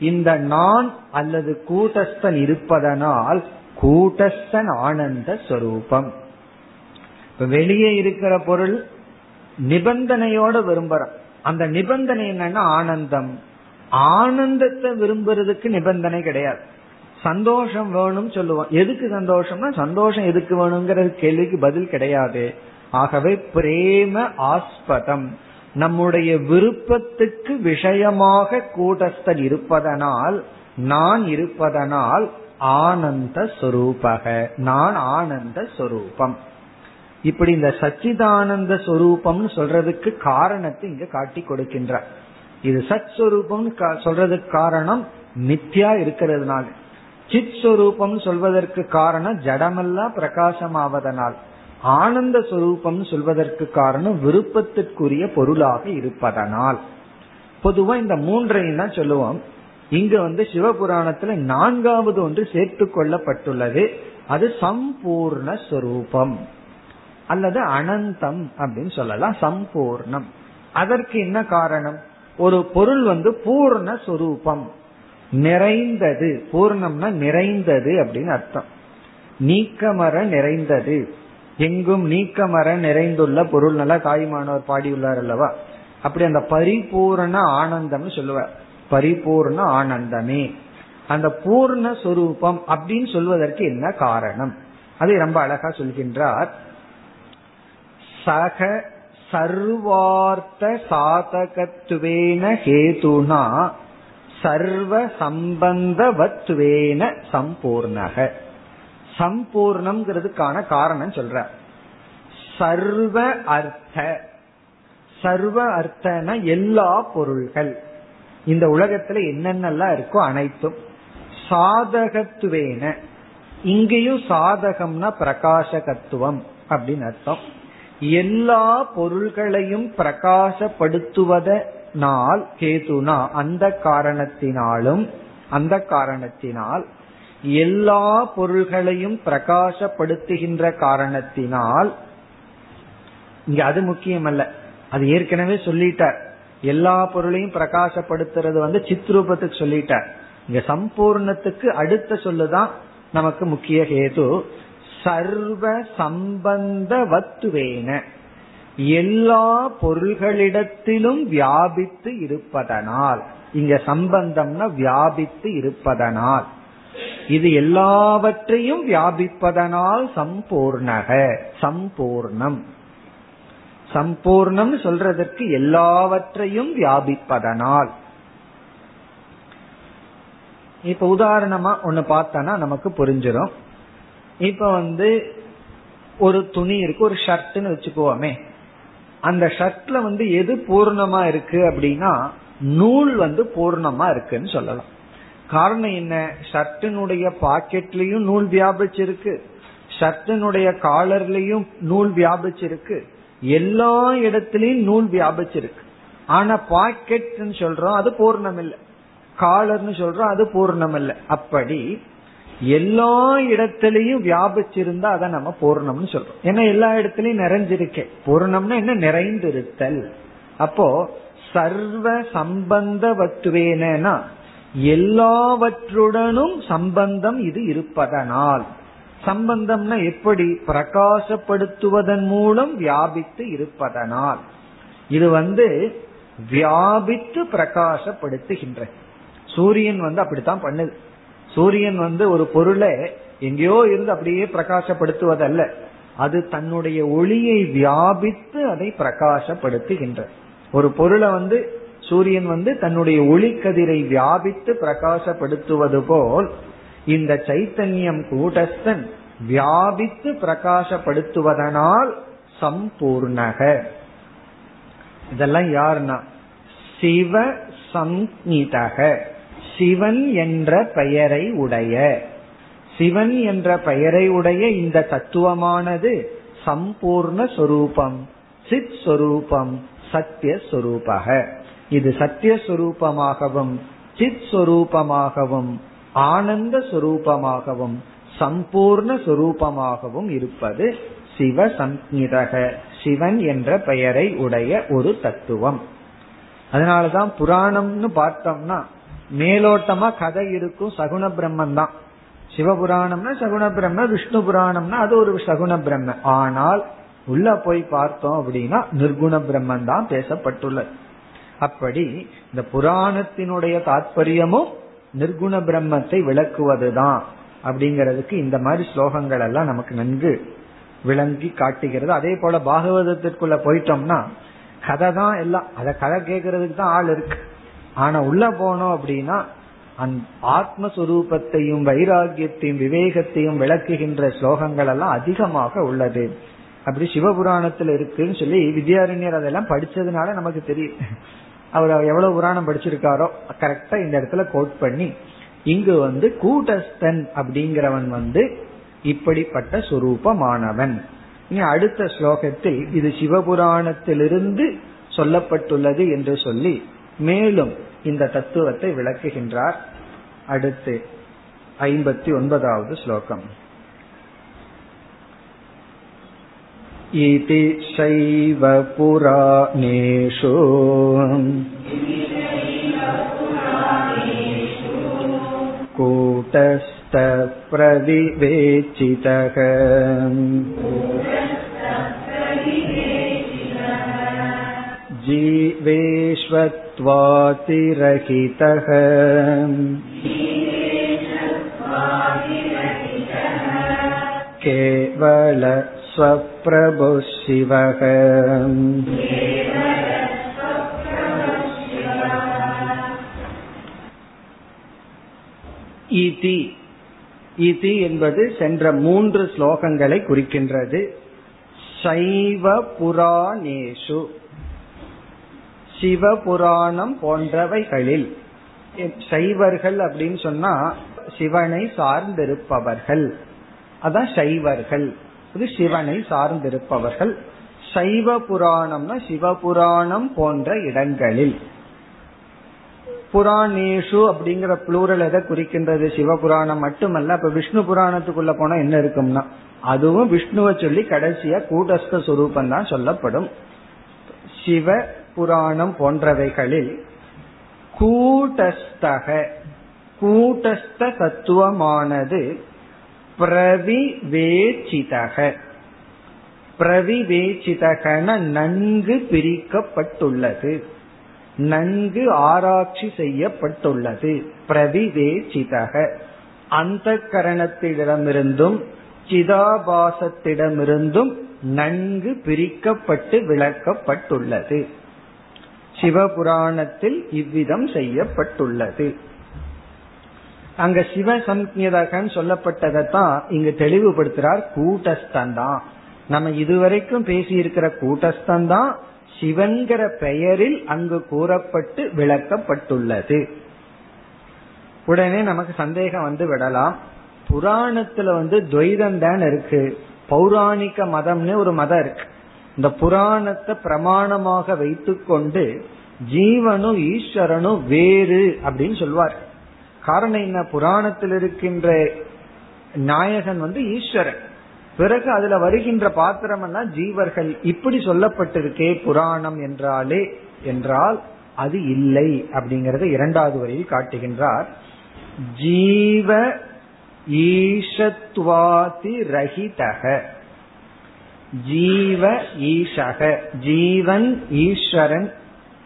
இந்த நான் அல்லது கூட்டஸ்தன் இருப்பதனால் கூட்டஸ்தன் ஆனந்த ஸ்வரூபம் வெளியே இருக்கிற பொருள் நிபந்தனையோட விரும்புறோம். அந்த நிபந்தனை என்னன்னா ஆனந்தம். ஆனந்தத்தை விரும்புறதுக்கு நிபந்தனை கிடையாது. சந்தோஷம் வேணும் சொல்லுவோம். எதுக்கு சந்தோஷம்னா சந்தோஷம் எதுக்கு வேணுங்கிற கேள்விக்கு பதில் கிடையாது. ஆகவே பிரேம ஆஸ்பதம். நம்முடைய விருப்பத்துக்கு விஷயமாக கூட்டஸ்தன் இருப்பதனால் நான் இருப்பதனால் ஆனந்த சொரூபக. நான் ஆனந்த சொரூபம். இப்படி இந்த சச்சிதானந்த சொரூபம்னு சொல்றதுக்கு காரணத்தை இங்க காட்டி கொடுக்கின்ற இது சச் சொரூபம் சொல்றதுக்கு காரணம் மித்யா இருக்கிறதுனால. சித் சொரூபம் சொல்வதற்கு காரணம் ஜடமெல்லாம் பிரகாசமாவதனால். ஆனந்த சொரூபம் சொல்வதற்கு காரணம் விருப்பத்திற்குரிய பொருளாக இருப்பதனால். பொதுவா இந்த மூன்றையும் தான் சொல்லுவோம். இங்க வந்து சிவபுராணத்துல நான்காவது ஒன்று சேர்த்து கொள்ளப்பட்டுள்ளது. அது சம்பூர்ண சொரூபம் அல்லது அனந்தம் அப்படின்னு சொல்லலாம். சம்பூர்ணம். அதற்கு என்ன காரணம்? ஒரு பொருள் வந்து பூர்ண சொரூபம் நிறைந்தது. பூர்ணம்னா நிறைந்தது அப்படின்னு அர்த்தம். நீக்கமர நிறைந்தது. எங்கும் நீக்கமர நிறைந்துள்ள பொருள் நல்லா தாய்மானவர் பாடியுள்ளார் அல்லவா? அப்படி அந்த பரிபூரண ஆனந்தம்னு சொல்லுவார். பரிபூர்ண ஆனந்தமே. அந்த பூர்ண சொரூபம் அப்படின்னு சொல்வதற்கு என்ன காரணம்? அதை ரொம்ப அழகா சொல்கின்றார். சக சர்வார்த்த சாதகத்துவேன ஹேதுனா சர்வ சம்பந்தவத்துவேன சம்பூர்ணக. சம்பூர்ணம்ங்கிறதுக்கான காரணம் சொல்ற. சர்வ அர்த்த. சர்வ அர்த்தன எல்லா பொருள்கள். இந்த உலகத்துல என்னென்னலாம் இருக்கோ அனைத்தும். சாதகத்துவேன. இங்கேயும் சாதகம்னா பிரகாசகத்துவம் அப்படின்னு அர்த்தம். எல்லா பொருள்களையும் நாள் கேதுனா அந்த காரணத்தினாலும் அந்த காரணத்தினால் எல்லா பொருள்களையும் பிரகாசப்படுத்துகின்ற காரணத்தினால் இங்க அது முக்கியம் அல்ல அது ஏற்கனவே சொல்லிட்டார். எல்லா பொருளையும் பிரகாசப்படுத்துறது வந்து சித்ரூபத்துக்கு சொல்லிட்டார். இங்க சம்பூர்ணத்துக்கு அடுத்த சொல்லுதான் நமக்கு முக்கிய ஹேது சர்வ சம்பந்த வத்துவேன எல்லா பொருள்களிடத்திலும் வியாபித்து இருப்பதனால். இங்க சம்பந்தம்னா வியாபித்து இருப்பதனால். இது எல்லாவற்றையும் வியாபிப்பதனால் சம்பூர்ணக சம்பூர்ணம். சம்பூர்ணம் சொல்றதற்கு எல்லாவற்றையும் வியாபிப்பதனால். இப்ப உதாரணமா ஒன்னு பார்த்தோன்னா நமக்கு புரிஞ்சிடும் இப்ப வந்து ஒரு துணி இருக்கு ஒரு ஷர்ட்னு வச்சுக்குவோமே. அந்த ஷர்ட்ல வந்து எது பூர்ணமா இருக்கு அப்படின்னா நூல் வந்து பூர்ணமா இருக்குன்னு சொல்லலாம். காரணம் என்ன? ஷர்ட்டினுடைய பாக்கெட்லயும் நூல் வியாபிச்சிருக்கு. ஷர்ட்டினுடைய காலர்லயும் நூல் வியாபிச்சிருக்கு. எல்லா இடத்திலையும் நூல் வியாபிச்சிருக்கு. ஆனா பாக்கெட்னு சொல்றோம் அது பூர்ணம் இல்லை காலர்னு சொல்றோம் அது பூர்ணம் இல்லை அப்படி எல்லா இடத்திலையும் வியாபிச்சிருந்தா அதை நம்ம பூர்ணம்னு சொல்றோம். ஏன்னா எல்லா இடத்திலையும் நிறைஞ்சிருக்கேன் பூர்ணம்னா என்ன? நிறைந்திருத்தல். அப்போ சர்வ சம்பந்த வத்துவேனா எல்லாவற்றுடனும் சம்பந்தம் இது இருப்பதனால். சம்பந்தம்னா எப்படி? பிரகாசப்படுத்துவதன் மூலம் வியாபித்து இருப்பதனால். இது வந்து வியாபித்து பிரகாசப்படுத்துகின்ற. சூரியன் வந்து அப்படித்தான் பண்ணுது. சூரியன் வந்து ஒரு பொருளை எங்கேயோ இருந்து அப்படியே பிரகாசப்படுத்துவதல்ல. அது தன்னுடைய ஒளியை வியாபித்து அதை பிரகாசப்படுத்துகின்ற ஒரு பொருளை வந்து சூரியன் வந்து தன்னுடைய ஒளி கதிரை வியாபித்து பிரகாசப்படுத்துவது போல் இந்த சைத்தன்யம் கூட்டஸ்தன் வியாபித்து பிரகாசப்படுத்துவதனால் சம்பூர்ணக. இதெல்லாம் யாருன்னா? சிவ சம்ஹிதக சிவன் என்ற பெயரை உடைய. சிவன் என்ற பெயரை உடைய இந்த தத்துவமானது சம்பூர்ண சொரூபம் சித் சொரூபம் சத்திய சொரூபக. இது சத்தியஸ்வரூபமாகவும் சித் சொரூபமாகவும் ஆனந்த சுரூபமாகவும் சம்பூர்ண சுரூபமாகவும் இருப்பது சிவ சந்நிதக சிவன் என்ற பெயரை உடைய ஒரு தத்துவம். அதனாலதான் புராணம்னு பார்த்தோம்னா மேலோட்டமா கதை இருக்கும் சகுன பிரம்மன் தான் சிவபுராணம்னா சகுன பிரம்ம விஷ்ணு புராணம்னா அது ஒரு சகுன பிரம்ம. ஆனால் உள்ள போய் பார்த்தோம் அப்படின்னா நிர்குண பிரம்மன் தான் பேசப்பட்டுள்ளது. அப்படி இந்த புராணத்தினுடைய தாற்பயமும் நிர்குண பிரம்மத்தை விளக்குவதுதான் அப்படிங்கிறதுக்கு இந்த மாதிரி ஸ்லோகங்கள் எல்லாம் நமக்கு நன்கு விளங்கி காட்டுகிறது. அதே போல பாகவதத்திற்குள்ள போயிட்டோம்னா கதை தான் எல்லாம். அதை கதை கேட்கறதுக்கு தான் ஆள் இருக்கு. ஆனா உள்ள போனோம் அப்படின்னா அந் ஆத்மஸ்வரூபத்தையும் வைராகியத்தையும் விவேகத்தையும் விளக்குகின்ற ஸ்லோகங்கள் எல்லாம் அதிகமாக உள்ளது. அப்படி சிவபுராணத்துல இருக்குன்னு சொல்லி வித்யாரண்யர் அதெல்லாம் படிச்சதுனால நமக்கு தெரியும். அவர் எவ்வளவு புராணம் படிச்சிருக்காரோ கரெக்டா இந்த இடத்துல கோட் பண்ணி இங்கு வந்து கூட்டஸ்தன் அப்படிங்கிறவன் வந்து இப்படிப்பட்ட சுரூபமானவன். இனி அடுத்த ஸ்லோகத்தில் இது சிவபுராணத்திலிருந்து சொல்லப்பட்டுள்ளது என்று சொல்லி மேலும் இந்த தத்துவத்தை விளக்குகின்றார் அடுத்து ஐம்பத்தி ஒன்பதாவது ஸ்லோகம் इति शैव पुराणेषु कूटस्थप्रविवेचितः जीवेष्वत्वातिरहितः केवल स्वप्रभुः शिवः இதி இதி என்பது சென்ற மூன்று ஸ்லோகங்களை குறிக்கின்றது சைவ புராணேஷு சிவபுராணம் போன்றவைகளில். சைவர்கள் அப்படின்னு சொன்னா சிவனை சார்ந்திருப்பவர்கள். அதான் சைவர்கள். இது சிவனை சார்ந்திருப்பவர்கள். சைவ புராணம்னா சிவபுராணம் போன்ற இடங்களில். புராணேஷு அப்படிங்கிற புளூரல் எதை குறிக்கின்றது? சிவபுராணம் மட்டுமல்ல இப்ப விஷ்ணு புராணத்துக்குள்ள போனா என்ன இருக்கும்னா அதுவும் விஷ்ணுவை சொல்லி கடைசியா கூட்டஸ்த சுரூபம் தான் சொல்லப்படும். சிவ புராணம் போன்றவைகளில் கூட்டஸ்தக கூட்டஸ்த தத்துவமானது பிரவிவேச்சிதக. பிரவிவேச்சிதகன நன்கு பிரிக்கப்பட்டுள்ளது. நன்கு ஆராய்ச்சி செய்யப்பட்டுள்ளது. பிரவிவேச்சிதக. அந்த கரணத்திடமிருந்தும் சிதாபாசத்திடமிருந்தும் நன்கு பிரிக்கப்பட்டு விளக்கப்பட்டுள்ளது. சிவபுராணத்தில் இவ்விதம் செய்யப்பட்டுள்ளது. அங்க சிவ சம்யதகன்னு சொல்லப்பட்டதைத்தான் இங்கு தெளிவுபடுத்துறார் கூட்டஸ்தன் தான் நம்ம இதுவரைக்கும் பேசி இருக்கிற கூட்டஸ்தன் தான் சிவன்கிற பெயரில் அங்கு கூறப்பட்டு விளக்கப்பட்டுள்ளது. உடனே நமக்கு சந்தேகம் வந்து விடலாம். புராணத்துல வந்து துவைதம் தான் இருக்கு. பௌராணிக மதம்னு ஒரு மதம் இருக்கு. இந்த புராணத்தை பிரமாணமாக வைத்துக்கொண்டு ஜீவனும் ஈஸ்வரனும் வேறு அப்படின்னு சொல்வார். காரணம் என்ன? புராணத்தில் இருக்கின்ற நாயகன் வந்து ஈஸ்வரன். பிறகு அதுல வருகின்ற பாத்திரம் எல்லாம் ஜீவர்கள். இப்படி சொல்லப்பட்டிருக்கே புராணம் என்றாலே என்றால் அது இல்லை அப்படிங்கறத இரண்டாவது வரியில் காட்டுகின்றார். ஜீவ ஈஷத்வாதி ரஹிதக. ஜீவ ஈஷக. ஜீவன் ஈஸ்வரன்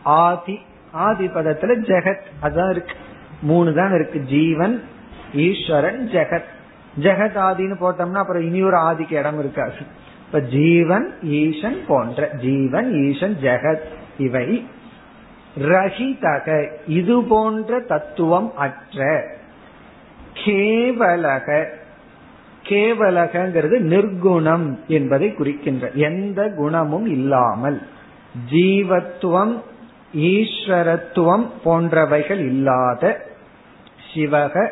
ஆதி. ஆதி பதத்துல ஜெகத். அதான் இருக்கு. மூணு தான் இருக்கு. ஜீவன் ஈஸ்வரன் ஜெகத். ஜெகத் ஆதின்னு போட்டோம்னா அப்புறம் இனி ஒரு ஆதிக்கு இடம் இருக்காது. இப்ப ஜீவன் ஈசன் போன்ற ஜீவன் ஈசன் ஜெகத் இவை ரஹிதக இது போன்ற தத்துவம் அற்ற. கேவலக. கேவலகங்கிறது நிர்குணம் என்பதை குறிக்கின்ற எந்த குணமும் இல்லாமல் ஜீவத்துவம் ஈஸ்வரத்துவம் போன்றவைகள் இல்லாத சிவக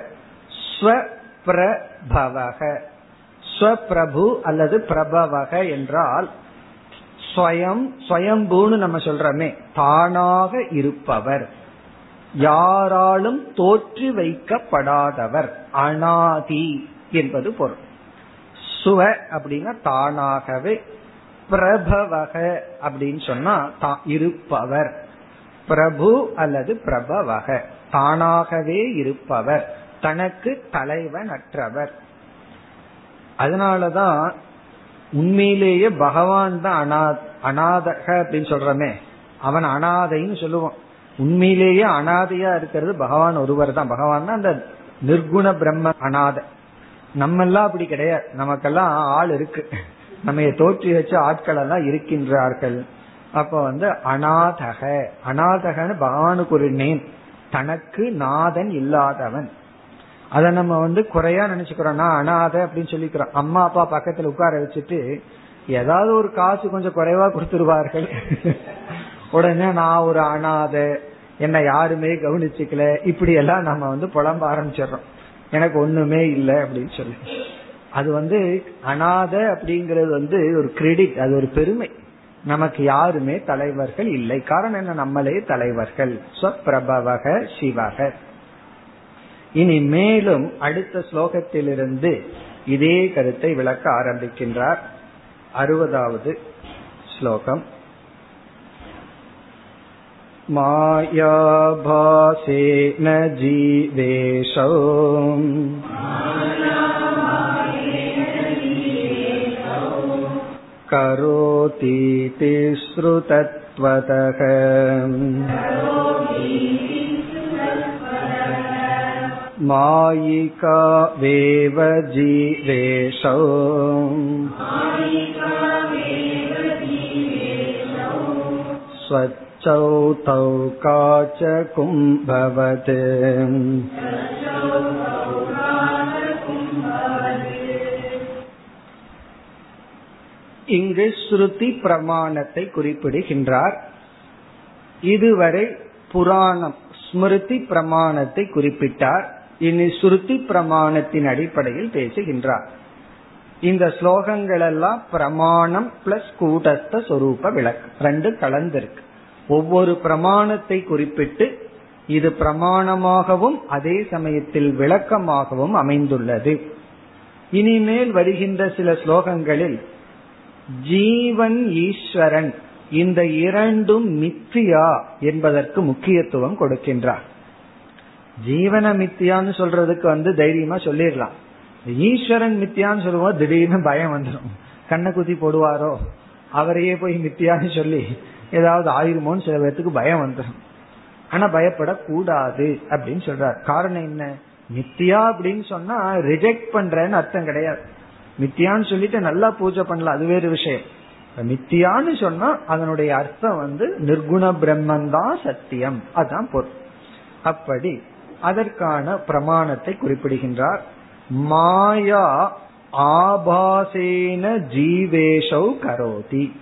ஸ்வப்ரபவக. ஸ்வப்ரபு அல்லது பிரபவக என்றால் ஸ்வயம் ஸ்வயம்பூன்னு நம்ம சொல்றோமே தானாக இருப்பவர். யாராலும் தோற்றி வைக்கப்படாதவர் அனாதி. என்பது பொருள். சுவ அப்படின்னா தானாகவே பிரபவக அப்படின்னு சொன்னா இருப்பவர். பிரபு அல்லது பிரபவக. தானாகவே இருப்பவர். தனக்கு தலைவன் அற்றவர் அதனாலதான் உண்மையிலேயே பகவான் தான் அனா அநாதக அப்படின்னு சொல்றமே. அவன் அனாதைன்னு சொல்லுவான். உண்மையிலேயே அனாதையா இருக்கிறது பகவான் ஒருவர் தான். பகவான் அந்த நிர்குண பிரம்ம அனாதை. நம்ம எல்லாம் அப்படி கிடையாது. நமக்கெல்லாம் ஆள் இருக்கு. நம்ம தோற்றி வச்ச ஆட்கள் எல்லாம் இருக்கின்றார்கள். அப்ப வந்து அநாதக. அநாதகன்னு பகவானுக்கு ஒரு நேம் தனக்கு நாதன் இல்லாதவன். அத நம்ம வந்து குறையா நினைச்சுக்கிறோம்னா நான் அனாத அப்படின்னு சொல்லிக்கிறோம். அம்மா அப்பா பக்கத்துல உட்கார வச்சுட்டு ஏதாவது ஒரு காசு கொஞ்சம் குறைவா கொடுத்துருவார்கள். உடனே நான் ஒரு அனாத என்ன யாருமே கவனிச்சுக்கல. இப்படி எல்லாம் நம்ம வந்து புலம்ப ஆரம்பிச்சிடறோம். எனக்கு ஒண்ணுமே இல்லை அப்படின்னு சொல்லி. அது வந்து அனாத அப்படிங்கறது வந்து ஒரு கிரெடிட் அது ஒரு பெருமை. நமக்கு யாருமே தலைவர்கள் இல்லை. காரணம் என்ன? நம்மளே தலைவர்கள். ஸ்வப்பிரபவக சிவக. இனி மேலும் அடுத்த ஸ்லோகத்திலிருந்து இதே கருத்தை விளக்க ஆரம்பிக்கின்றார். அறுபதாவது ஸ்லோகம். मायाभासेन जीवेशौ करोतीति श्रुतत्वतः मायिका वेव जीवेशौ स्वच्छौ काचकुम्भवत् இங்கு ஸ்ருதி பிரமாணத்தை குறிப்பிடுகின்றார் இதுவரை புராணம் ஸ்மிருதி பிரமாணத்தை குறிப்பிட்டார் இனி ஸ்ருதி பிரமாணத்தின் அடிப்படையில் பேசுகின்றார் இந்த ஸ்லோகங்கள் எல்லாம் பிரமாணம் பிளஸ் கூட்டஸ்த சொரூப விளக்கு ரெண்டு கலந்திருக்கு ஒவ்வொரு பிரமாணத்தை குறிப்பிட்டு இது பிரமாணமாகவும் அதே சமயத்தில் விளக்கமாகவும் அமைந்துள்ளது. இனிமேல் வருகின்ற சில ஸ்லோகங்களில் ஜீவன் ஈஸ்வரன் இந்த இரண்டும் மித்தியா என்பதற்கு முக்கியத்துவம் கொடுக்கின்றார். ஜீவன மித்தியான்னு சொல்றதுக்கு வந்து தைரியமா சொல்லிடலாம். ஈஸ்வரன் மித்தியான்னு சொல்லுவோம் திடீர்னு பயம் வந்துடும் கண்ணை குத்தி போடுவாரோ? அவரையே போய் மித்தியான்னு சொல்லி ஏதாவது ஆயிருமோன்னு சில பேர்த்துக்கு பயம் வந்துடும் ஆனா பயப்படக்கூடாது அப்படின்னு சொல்றார். காரணம் என்ன? மித்தியா அப்படின்னு சொன்னா ரிஜெக்ட் பண்றேன்னு அர்த்தம் கிடையாது. மித்தியான்னு சொல்லிட்டு நல்லா பூஜை பண்ணல அது வேறு விஷயம். மித்தியான்னு சொன்னா அதனுடைய அர்த்தம் வந்து நிர்குண பிரம்மன் தான் சத்தியம். அதுதான் பொருள். அப்படி அதற்கான பிரமாணத்தை குறிப்பிடுகின்றார். மாயா ஆபாசேன ஜீவேஷௌ கரோதி.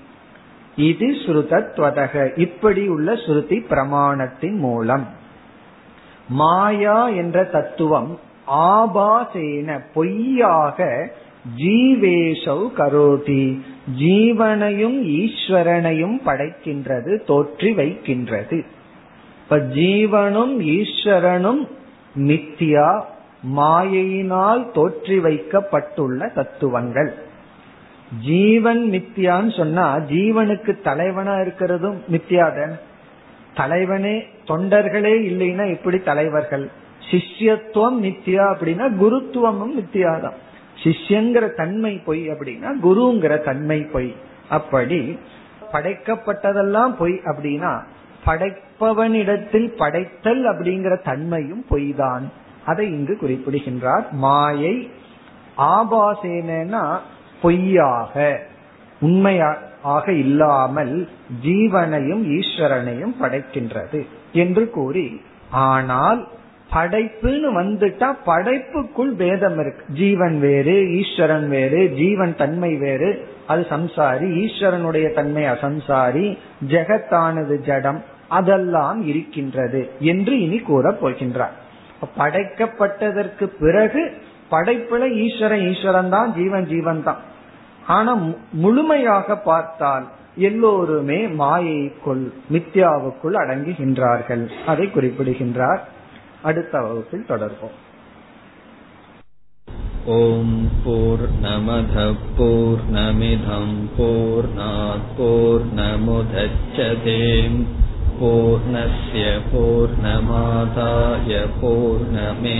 இது ஸ்ருதத்வதக. இப்படி உள்ள ஸ்ருதி பிரமாணத்தின் மூலம். மாயா என்ற தத்துவம் ஆபாசேன பொய்யாக ஜீவேஷௌ கரோதி. ஜீவனையும் ஈஸ்வரனையும் படைக்கின்றது தோற்றி வைக்கின்றது. இப்ப ஜீவனும் ஈஸ்வரனும் மித்தியா மாயையினால் தோற்றி வைக்கப்பட்டுள்ள தத்துவங்கள். ஜீவன் மித்தியான்னு சொன்னா ஜீவனுக்கு தலைவனா இருக்கிறதும் மித்தியாதன் தலைவனே தொண்டர்களே இல்லைன்னா எப்படி தலைவர்கள். சிஷ்யத்துவம் மித்தியா அப்படின்னா குருத்துவமும் மித்தியாதான். சிஷ்யங்கிற தன்மை பொய் அப்படின்னா குருங்கிற தன்மை பொய். அப்படி படைக்கப்பட்டதெல்லாம் பொய் அப்படின்னா படைப்பவனிடத்தில் படைத்தல் அப்படிங்கிற தன்மையும் பொய் தான் அதை இங்கு குறிப்பிடுகின்றார். மாயை ஆபாசேனா பொய்யாக உண்மையாக இல்லாமல் ஜீவனையும் ஈஸ்வரனையும் படைக்கின்றது என்று கூறி ஆனால் படைப்புன்னு வந்துட்டா படைப்புக்குள் பேதம் இருக்கு. ஜீவன் வேறு ஈஸ்வரன் வேறு ஜீவன் தன்மை வேறு. அது சம்சாரி ஈஸ்வரனுடைய தன்மை அசம்சாரி ஜெகத்தானது ஜடம் அதெல்லாம் இருக்கின்றது என்று இனி கூறப் போகின்றார். படைக்கப்பட்டதற்கு பிறகு படைப்புல ஈஸ்வரன் ஈஸ்வரன் தான் ஜீவன் ஜீவன் தான் ஆனா முழுமையாக பார்த்தால் எல்லோருமே மாயைக்குள் மித்யாவுக்குள் அடங்குகின்றார்கள் அதை குறிப்பிடுகின்றார் அடுத்த வகுப்பில் தொடர்போம் ஓம் போர் நமத போர் நமிதம் போர் போர் நமுதச்சதேம் पूर्णस्य पूर्णमादाय पूर्णमेवावशिष्यते